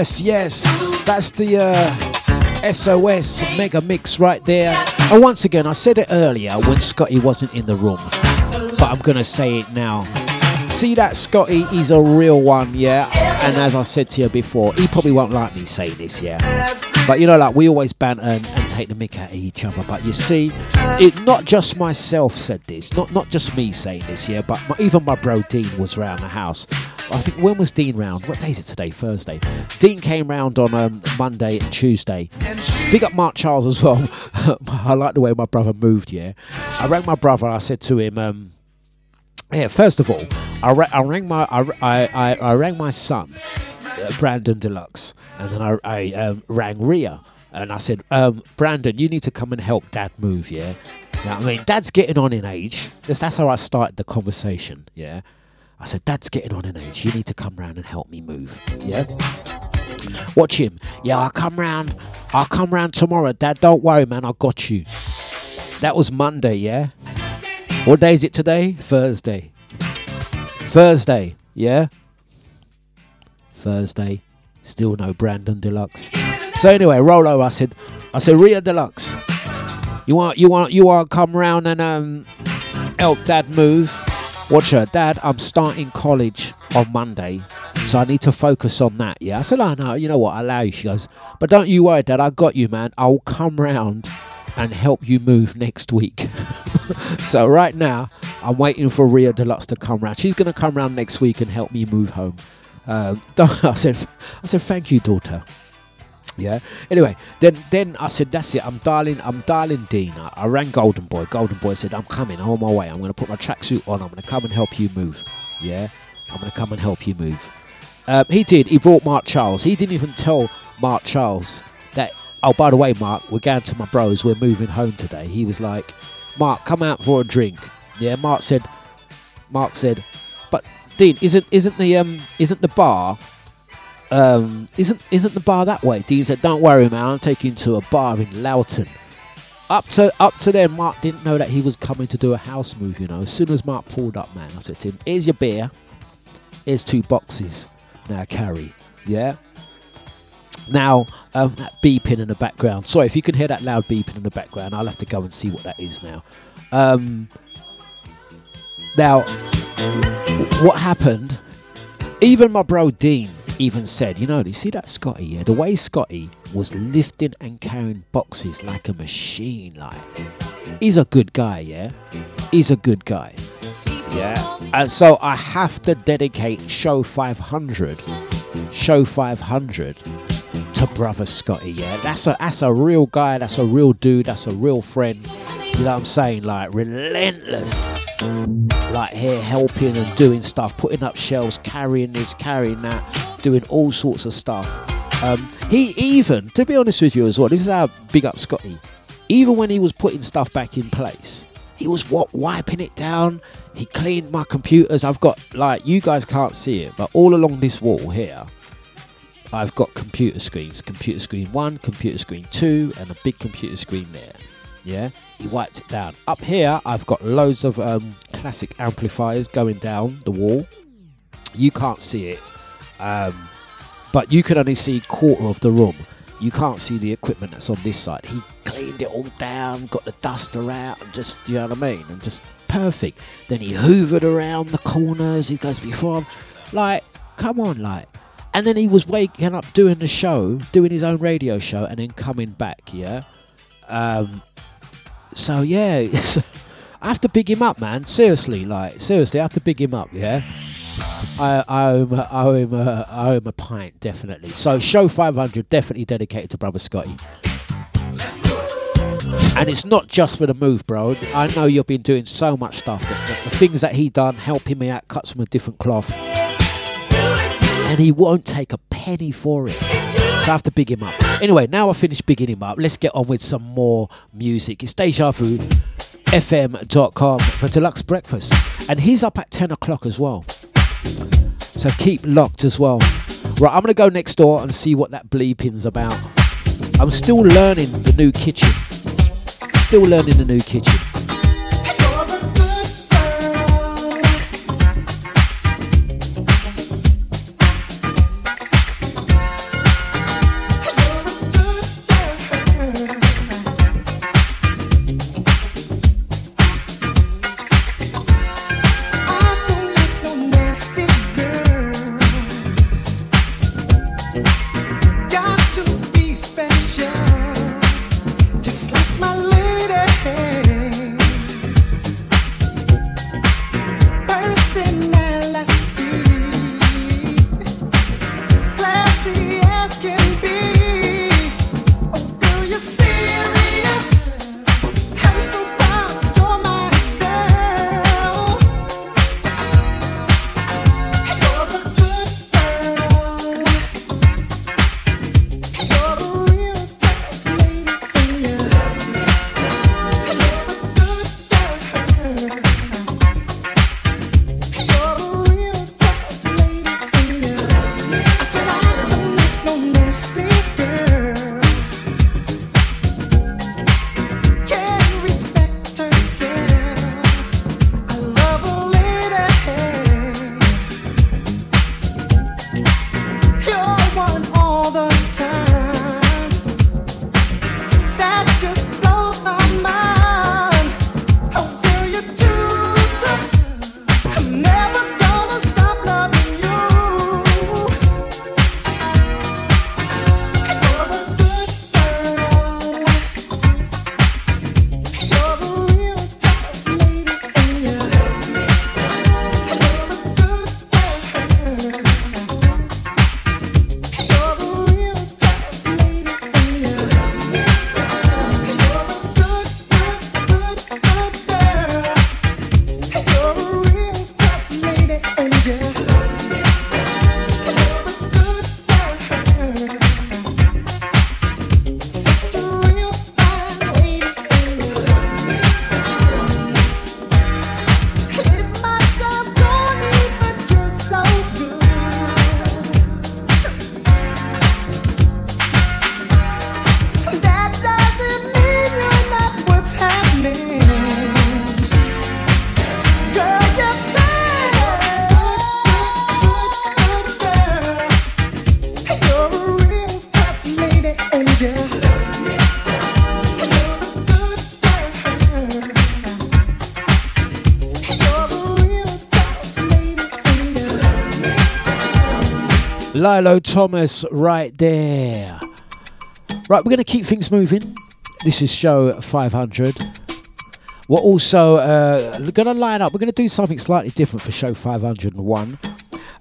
Yes, yes, that's the uh, SOS mega mix right there. And once again, I said it earlier when Scotty wasn't in the room, but I'm gonna say it now. See that Scotty? He's a real one, yeah. And as I said to you before, he probably won't like me saying this, yeah. But you know, like we always banter and, and take the mick out of each other. But you see, it not just myself said this, not not just me saying this, yeah. But my, even my bro Dean was round the house. I think when was Dean round? What day is it today? Thursday. Dean came round on um, Monday and Tuesday. Big up Mark Charles as well. I like the way my brother moved. Yeah, I rang my brother. I said to him, um, "Yeah, first of all, I, ra- I rang my I, I, I, rang my son, uh, Brandon Deluxe, and then I, I um, rang Ria." And I said, um, Brandon, you need to come and help Dad move, yeah. Now, I mean, Dad's getting on in age. That's how I started the conversation, yeah. I said, Dad's getting on in age. You need to come round and help me move. Yeah. Watch him. Yeah, I'll come round. I'll come round tomorrow. Dad, don't worry, man. I got you. That was Monday, yeah? What day is it today? Thursday. Thursday, yeah? Thursday. Still no Brandon Deluxe. So anyway, Rolo, I said, I said, Ria Deluxe. You want, you want, you want to come round and um, help Dad move? Watch her, Dad. I'm starting college on Monday, so I need to focus on that. Yeah, I said, oh no, you know what? I allow you. She goes, but don't you worry, Dad. I got you, man. I'll come round and help you move next week. so right now, I'm waiting for Ria Deluxe to come round. She's gonna come round next week and help me move home. Um, I said, I said, thank you, daughter. Yeah. Anyway, then then I said, that's it. I'm dialing. I'm dialing Dean. I, I rang Golden Boy. Golden Boy said, I'm coming. I'm on my way. I'm gonna put my tracksuit on. I'm gonna come and help you move. Yeah. I'm gonna come and help you move. Um, he did. He brought Mark Charles. He didn't even tell Mark Charles that. Oh, by the way, Mark, we're going to my bros. We're moving home today. He was like, Mark, come out for a drink. Yeah. Mark said. Mark said, but Dean, isn't isn't the um isn't the bar um, isn't isn't the bar that way? Dean said, "Don't worry, man. I'm taking you to a bar in Loughton." Up to up to then, Mark didn't know that he was coming to do a house move. You know, as soon as Mark pulled up, man, I said to him, "Here's your beer. Here's two boxes. Now carry." Yeah. Now um, that beeping in the background. Sorry if you can hear that loud beeping in the background. I'll have to go and see what that is now. Um, now, what happened? Even my bro Dean even said, you know, you see that Scotty, yeah? The way Scotty was lifting and carrying boxes like a machine, like he's a good guy, yeah? He's a good guy. Yeah. And so I have to dedicate show 500, show 500 to brother Scotty, yeah? That's a that's a real guy, that's a real dude, that's a real friend. You know what I'm saying? Like relentless. Like here helping and doing stuff, putting up shelves, carrying this, carrying that, doing all sorts of stuff. Um, he even, to be honest with you as well, this is how big up Scotty. Even when he was putting stuff back in place, he was what wiping it down. He cleaned my computers. I've got like you guys can't see it, but all along this wall here, I've got computer screens. Computer screen one, computer screen two, and a big computer screen there. Yeah, he wiped it down. Up here, I've got loads of um, classic amplifiers going down the wall. You can't see it, um, but you can only see quarter of the room. You can't see the equipment that's on this side. He cleaned it all down, got the duster out, and just you know what I mean, and just perfect. Then he hoovered around the corners. He goes before like, come on, like. And then he was waking up doing the show, doing his own radio show, and then coming back. Yeah. Um, so yeah, I have to big him up, man. Seriously, like seriously, I have to big him up. Yeah, I, I owe him, I owe him, owe him a pint, definitely. So show 500 definitely dedicated to brother Scotty. And it's not just for the move, bro. I know you've been doing so much stuff. The, the, the things that he done, helping me out, cuts from a different cloth, and he won't take a penny for it. So I have to big him up. Anyway, now I finished bigging him up. Let's get on with some more music. It's Deja Vu, FM.com for Dlux Breakfast. And he's up at 10 o'clock as well. So keep locked as well. Right, I'm going to go next door and see what that bleeping's about. I'm still learning the new kitchen. Still learning the new kitchen. Lillo Thomas right there. Right, we're going to keep things moving. This is show 500. We're also uh, going to line up. We're going to do something slightly different for show 501.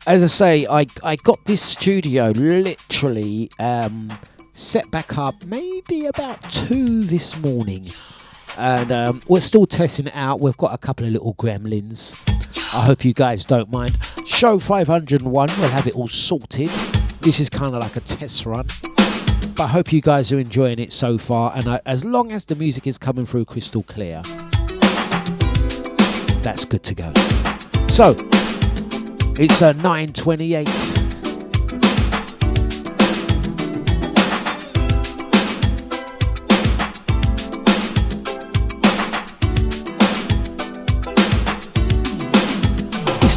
As I say, I, I got this studio literally um, set back up maybe about two this morning. And um, we're still testing it out. We've got a couple of little gremlins. I hope you guys don't mind. Show 501, we'll have it all sorted. This is kind of like a test run. But I hope you guys are enjoying it so far. And I, as long as the music is coming through crystal clear, that's good to go. So, it's uh, a 928.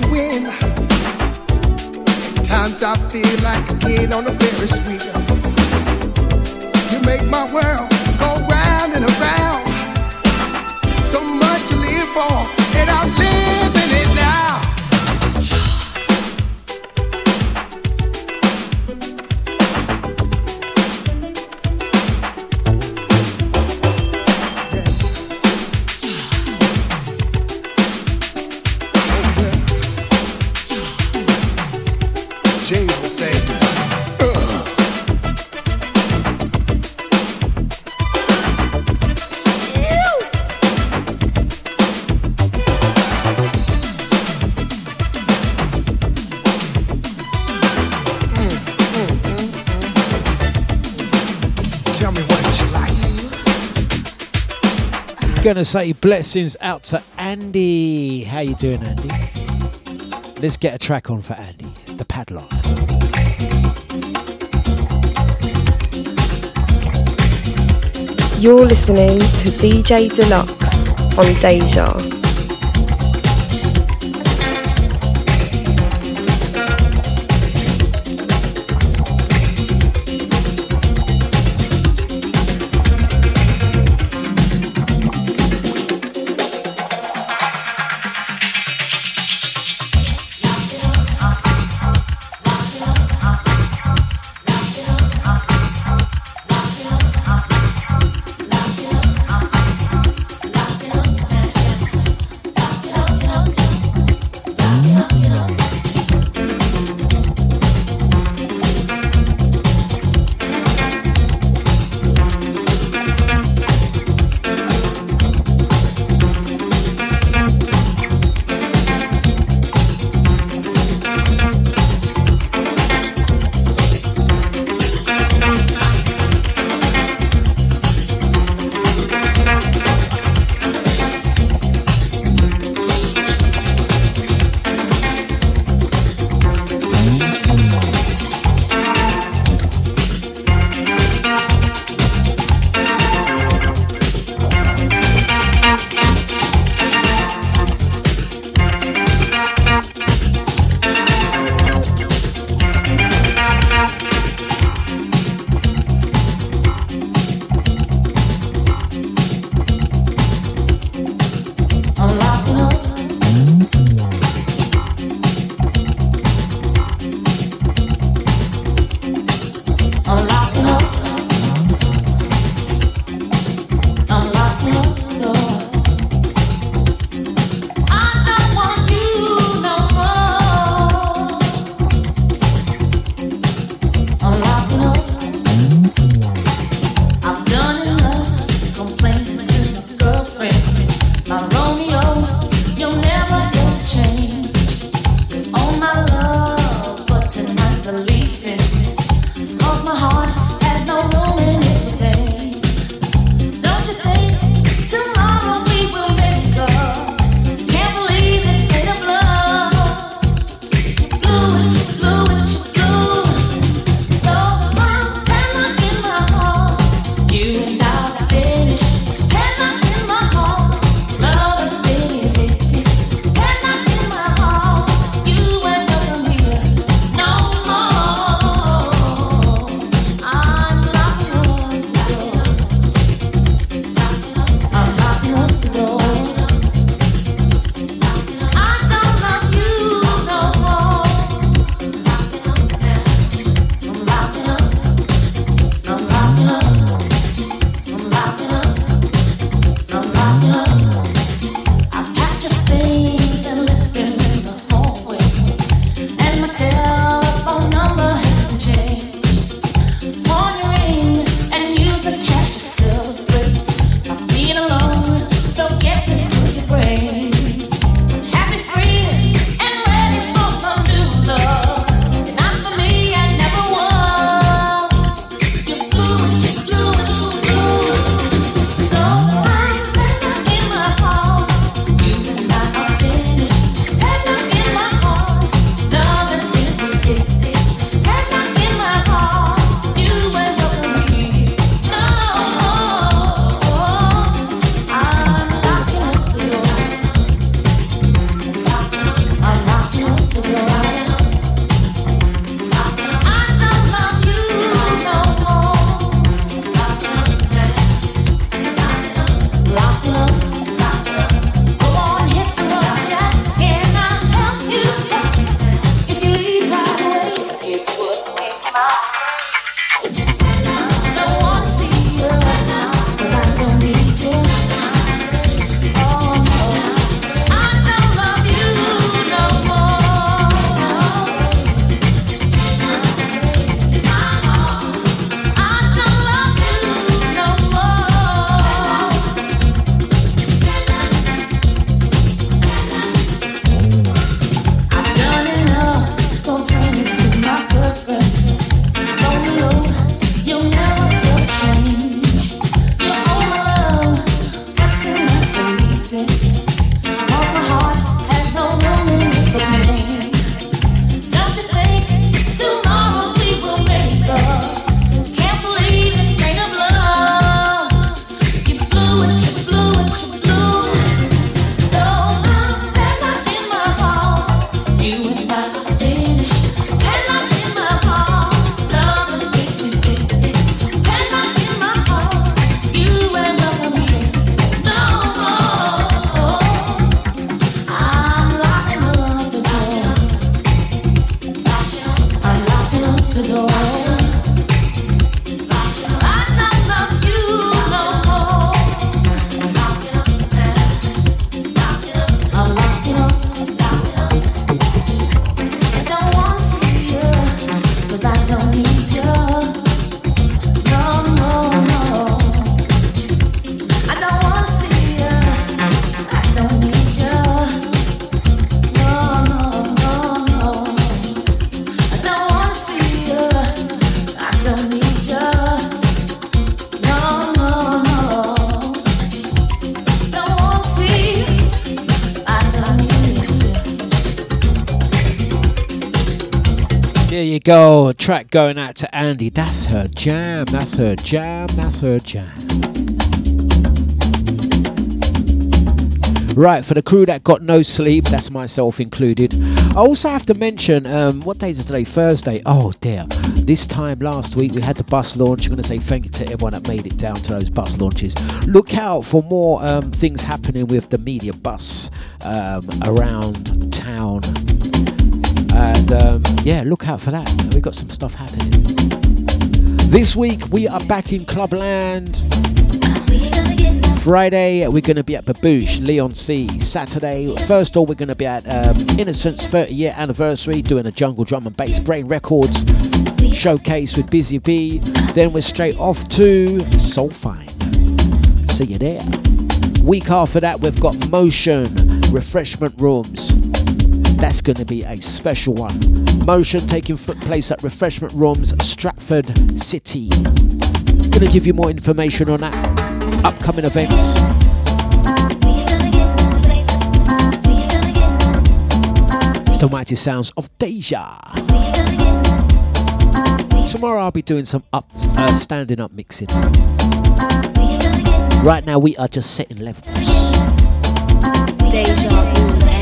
can win. Times I feel like a kid on a Ferris wheel. You make my world go round and around. So much to live for, and I'll live. gonna say blessings out to Andy. How you doing, Andy? Let's get a track on for Andy. It's the padlock. You're listening to DJ Dlux on Deja. Track going out to Andy. That's her jam. That's her jam. That's her jam. Right, for the crew that got no sleep, that's myself included. I also have to mention, um, what day is today? Thursday. Oh dear. This time last week we had the bus launch. I'm going to say thank you to everyone that made it down to those bus launches. Look out for more um, things happening with the media bus um, around town. And um, yeah, look out for that. We've got some stuff happening. This week we are back in Clubland. Friday, we're going to be at Babouche, Leon C. Saturday, first all, we're going to be at um, Innocence 30 year anniversary, doing a jungle drum and bass brain records showcase with Busy Bee. Then we're straight off to Soul Fine. See you there. Week after that, we've got Motion Refreshment Rooms. That's going to be a special one. Motion taking place at Refreshment Rooms, Stratford City. Going to give you more information on that. Upcoming events. The mighty sounds of Deja. Tomorrow I'll be doing some up, uh, standing up mixing. Right now we are just setting levels. Deja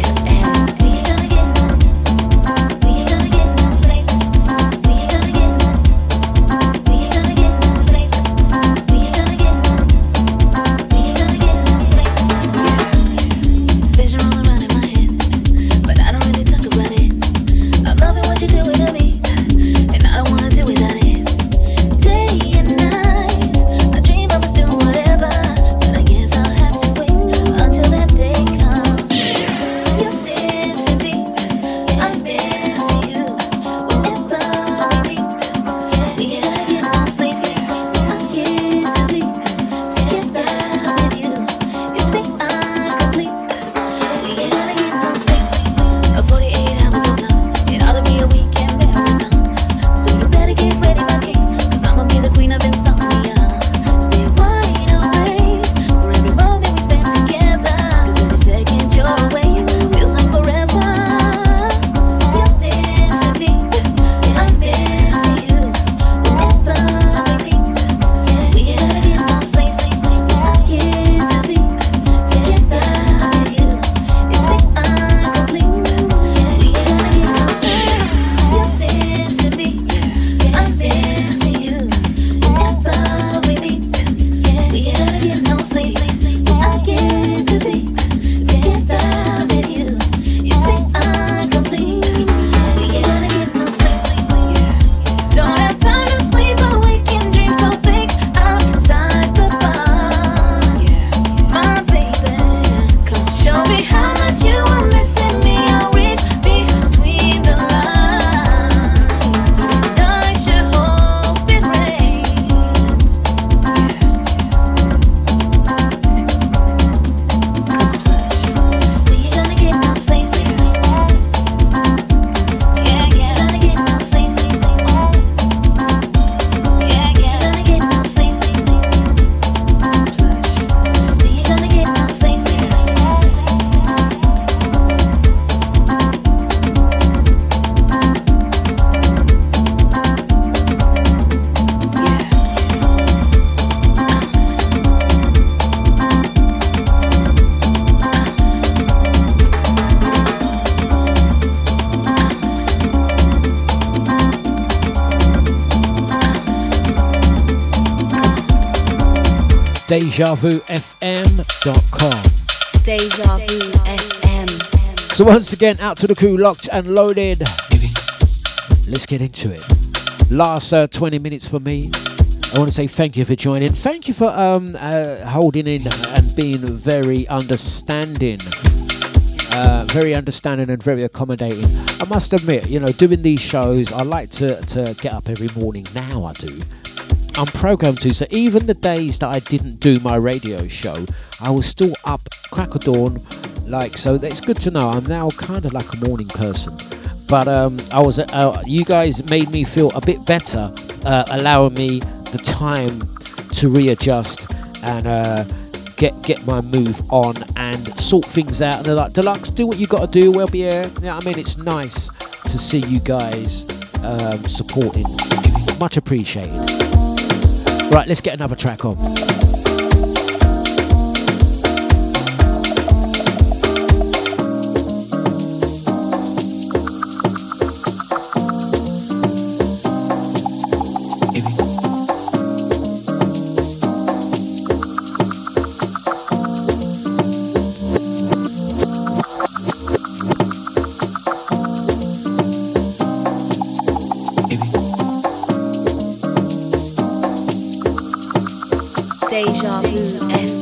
DejaVuFM.com. Deja Vu FM. So once again, out to the crew, locked and loaded. Let's get into it. Last uh, 20 minutes for me. I want to say thank you for joining. Thank you for um, uh, holding in and being very understanding. Uh, very understanding and very accommodating. I must admit, you know, doing these shows, I like to, to get up every morning. Now I do. I'm programmed to, so even the days that I didn't do my radio show, I was still up crack of dawn. Like, so it's good to know I'm now kind of like a morning person. But um, I was, uh, you guys made me feel a bit better, uh, allowing me the time to readjust and uh, get get my move on and sort things out. And they're like, Dlux, do what you got to do. We'll be here. Yeah, I mean, it's nice to see you guys um, supporting. Much appreciated. Right, let's get another track on. Deja Vu FM.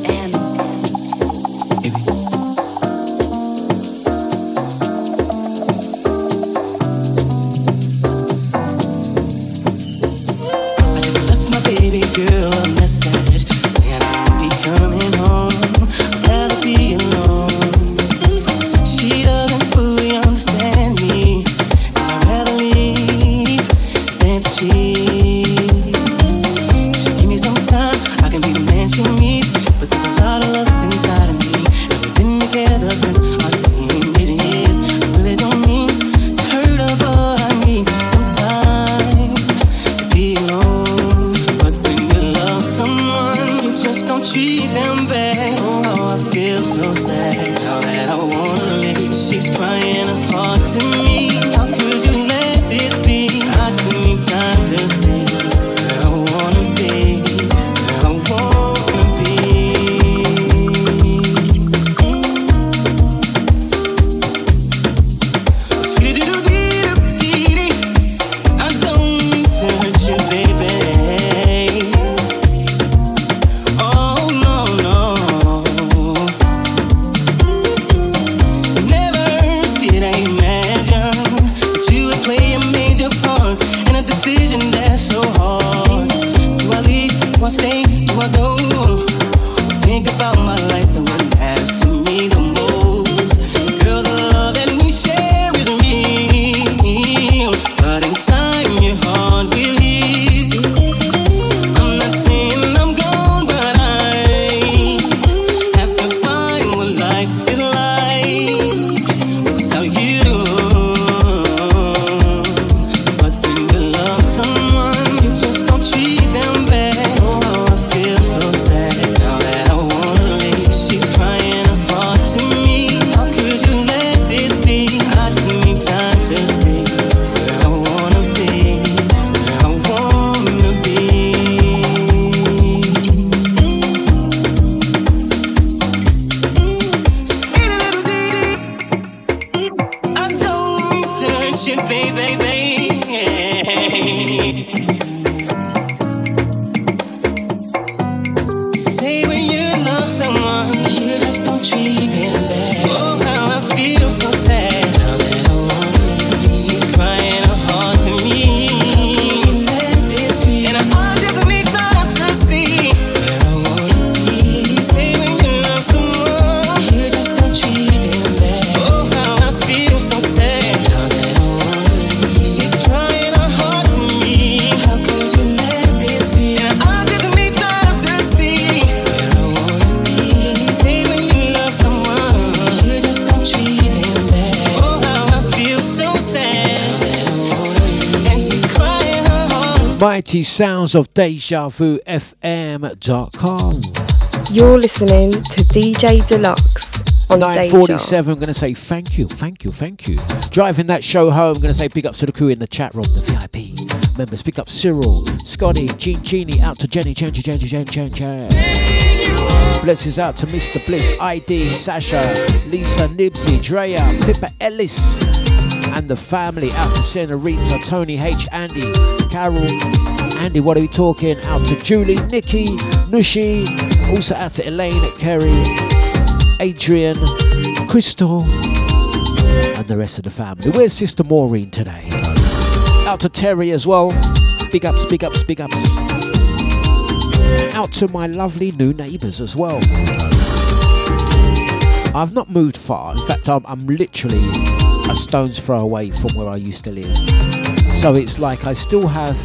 Mighty sounds of Deja Vu FM.com. You're listening to DJ Dlux on Deja. 947, I'm going to say thank you, thank you, thank you. Driving that show home, I'm going to say big ups to the crew in the chat room, the VIP members. Big up Cyril, Scotty, Jean Genie, out to Jenny, Jenny, Jenny, Jenny, Jenny, Jenny. Blessings out to Mr. Bliss, ID, Sasha, Lisa, Nibsy, Drea, Pippa Ellis, and the family. Out to Senorita, Tony H, Andy, Carol, Andy, what are we talking? Out to Julie, Nikki, Nushi, also out to Elaine, Kerry, Adrian, Crystal, and the rest of the family. Where's Sister Maureen today? Out to Terry as well. Big ups, big ups, big ups. Out to my lovely new neighbours as well. I've not moved far. In fact, I'm, I'm literally stone's throw away from where I used to live. So it's like I still have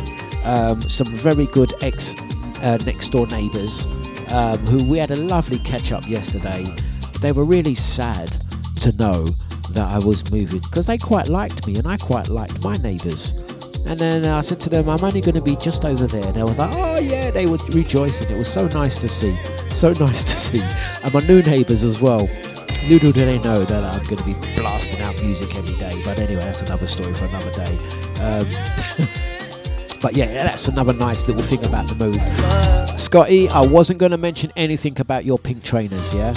um, some very good ex uh, next door neighbours um, who we had a lovely catch up yesterday. They were really sad to know that I was moving because they quite liked me and I quite liked my neighbours. And then I said to them, I'm only going to be just over there. And they were like, oh yeah, they were rejoicing. It was so nice to see. So nice to see. And my new neighbours as well. Little do they know that I'm going to be blasting out music every day. But anyway, that's another story for another day. Um, but yeah, that's another nice little thing about the move. Scotty, I wasn't going to mention anything about your pink trainers, yeah?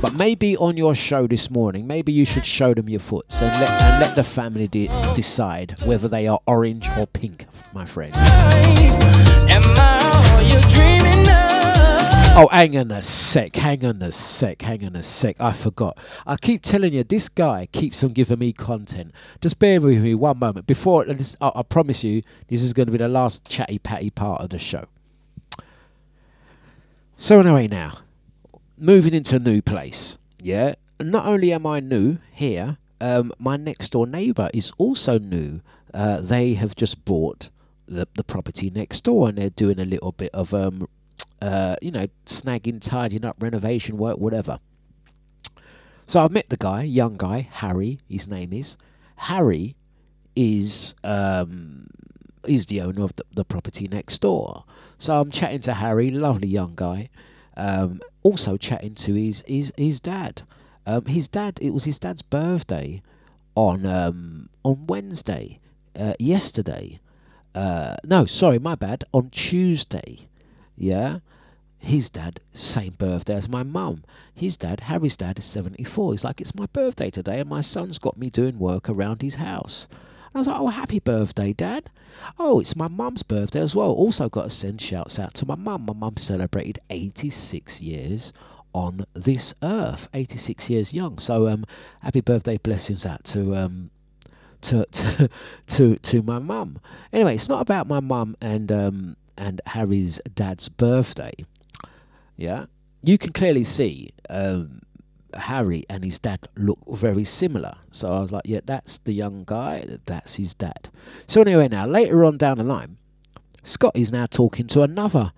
But maybe on your show this morning, maybe you should show them your foots and let, and let the family de- decide whether they are orange or pink, my friend. Oh, hang on a sec, hang on a sec, hang on a sec. I forgot. I keep telling you, this guy keeps on giving me content. Just bear with me one moment. Before this, I, I promise you, this is going to be the last chatty patty part of the show. So anyway, now moving into a new place. Yeah, not only am I new here, um, my next door neighbour is also new. Uh, they have just bought the, the property next door, and they're doing a little bit of um, uh, you know, snagging, tidying up, renovation work, whatever. So I've met the guy, young guy, Harry. His name is Harry. Is um, is the owner of the, the property next door. So I'm chatting to Harry, lovely young guy. Um, also chatting to his his his dad. Um, his dad. It was his dad's birthday on um, on Wednesday. Uh, yesterday. Uh, no, sorry, my bad. On Tuesday. Yeah. His dad, same birthday as my mum. His dad, Harry's dad, is 74. He's like, it's my birthday today, and my son's got me doing work around his house. And I was like, oh, happy birthday, Dad. Oh, it's my mum's birthday as well. Also got to send shouts out to my mum. My mum celebrated 86 years on this earth, 86 years young. So, um, happy birthday blessings out to um, to to to, to my mum. Anyway, it's not about my mum and um, and Harry's dad's birthday. Yeah, you can clearly see um, Harry and his dad look very similar. So I was like, yeah, that's the young guy, that's his dad. So anyway, now later on down the line, Scott is now talking to another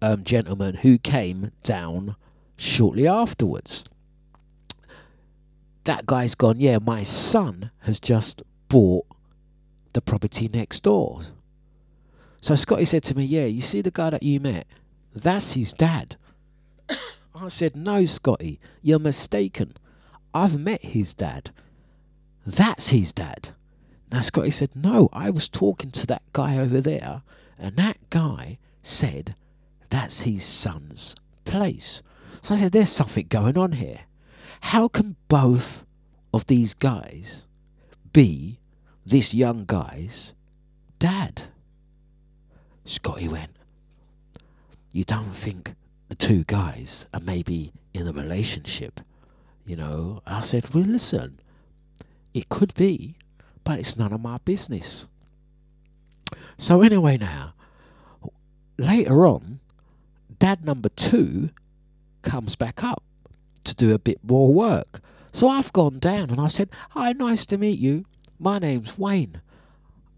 um, gentleman who came down shortly afterwards. That guy's gone, yeah, my son has just bought the property next door. So Scotty said to me, yeah, you see the guy that you met? That's his dad. I said, No, Scotty, you're mistaken. I've met his dad. That's his dad. Now, Scotty said, No, I was talking to that guy over there, and that guy said that's his son's place. So I said, There's something going on here. How can both of these guys be this young guy's dad? Scotty went, You don't think the two guys are maybe in a relationship? You know, I said, Well, listen, it could be, but it's none of my business. So, anyway, now, later on, dad number two comes back up to do a bit more work. So I've gone down and I said, Hi, nice to meet you. My name's Wayne.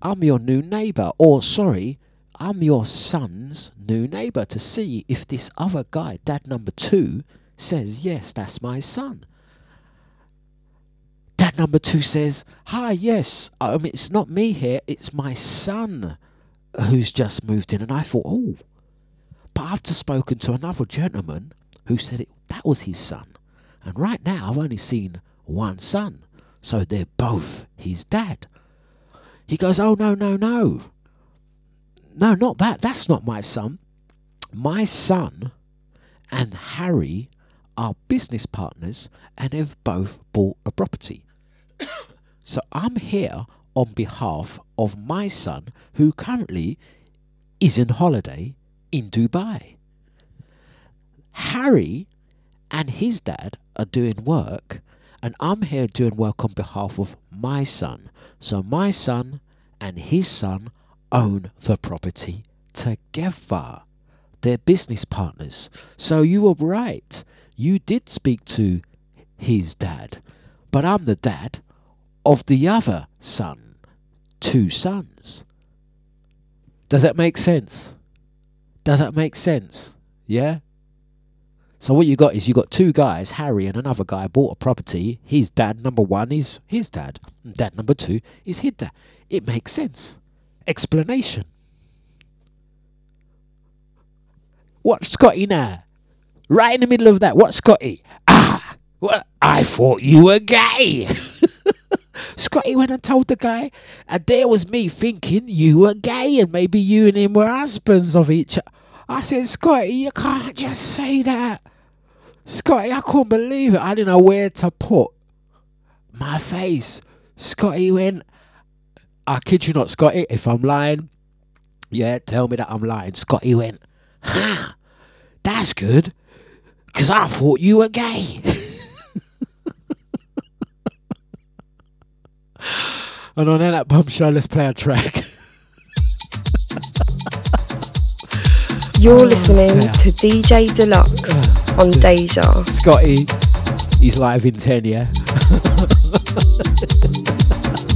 I'm your new neighbour. Or, sorry, I'm your son's new neighbour to see if this other guy, dad number two, says, Yes, that's my son. Dad number two says, Hi, yes, mean, it's not me here, it's my son who's just moved in. And I thought, Oh, but I've just spoken to another gentleman who said it, that was his son. And right now, I've only seen one son. So they're both his dad. He goes, Oh, no, no, no. No, not that. That's not my son. My son and Harry are business partners and have both bought a property. so I'm here on behalf of my son who currently is in holiday in Dubai. Harry and his dad are doing work, and I'm here doing work on behalf of my son. So my son and his son own the property together. They're business partners. So you were right. You did speak to his dad, but I'm the dad of the other son. Two sons. Does that make sense? Does that make sense? Yeah? So what you got is you got two guys, Harry and another guy, bought a property. His dad number one is his dad. And dad number two is his dad. It makes sense. Explanation. What Scotty now? Right in the middle of that. What Scotty? Ah, well, I thought you were gay. Scotty went and told the guy, and there was me thinking you were gay and maybe you and him were husbands of each other. I said, Scotty, you can't just say that. Scotty, I couldn't believe it. I didn't know where to put my face. Scotty went, I kid you not, Scotty, if I'm lying, yeah, tell me that I'm lying. Scotty went, ha, that's good, because I thought you were gay. and on that bombshell, let's play a track. You're listening Yeah. to DJ Dlux on Deja. Scotty, he's live in 10, yeah?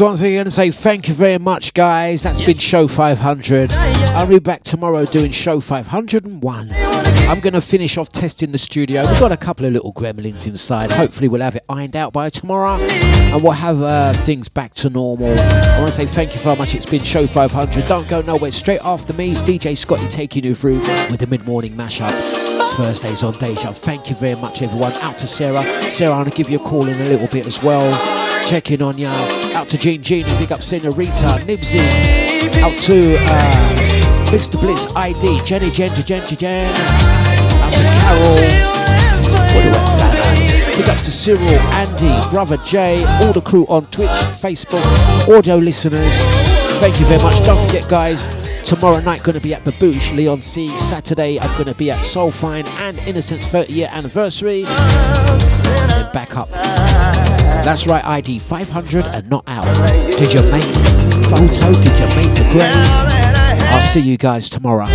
once again, say thank you very much, guys. That's been show 500. I'll be back tomorrow doing show 501. I'm going to finish off testing the studio. We've got a couple of little gremlins inside. Hopefully, we'll have it ironed out by tomorrow, and we'll have uh, things back to normal. I want to say thank you very much. It's been show 500. Don't go nowhere. Straight after me is DJ Scotty taking you through with the mid-morning mashup. It's Thursdays on Deja. Thank you very much, everyone. Out to Sarah. Sarah, I'm going to give you a call in a little bit as well. Checking on ya. Out to Jean Jeannie. Big up Senorita. Nibsy. Out to uh, Mr. Blitz ID. Jenny Jen to Jen to Jen. Out to Carol. What do Big up to Cyril, Andy, Brother Jay, all the crew on Twitch, Facebook, audio listeners. Thank you very much. Don't forget, guys, tomorrow night going to be at Babouche, Leon C. Saturday, I'm going to be at Soulfine and Innocence 30 year anniversary. Then back up. That's right, ID 500 and not out. Did you make photo? Did you make the grade? I'll see you guys tomorrow.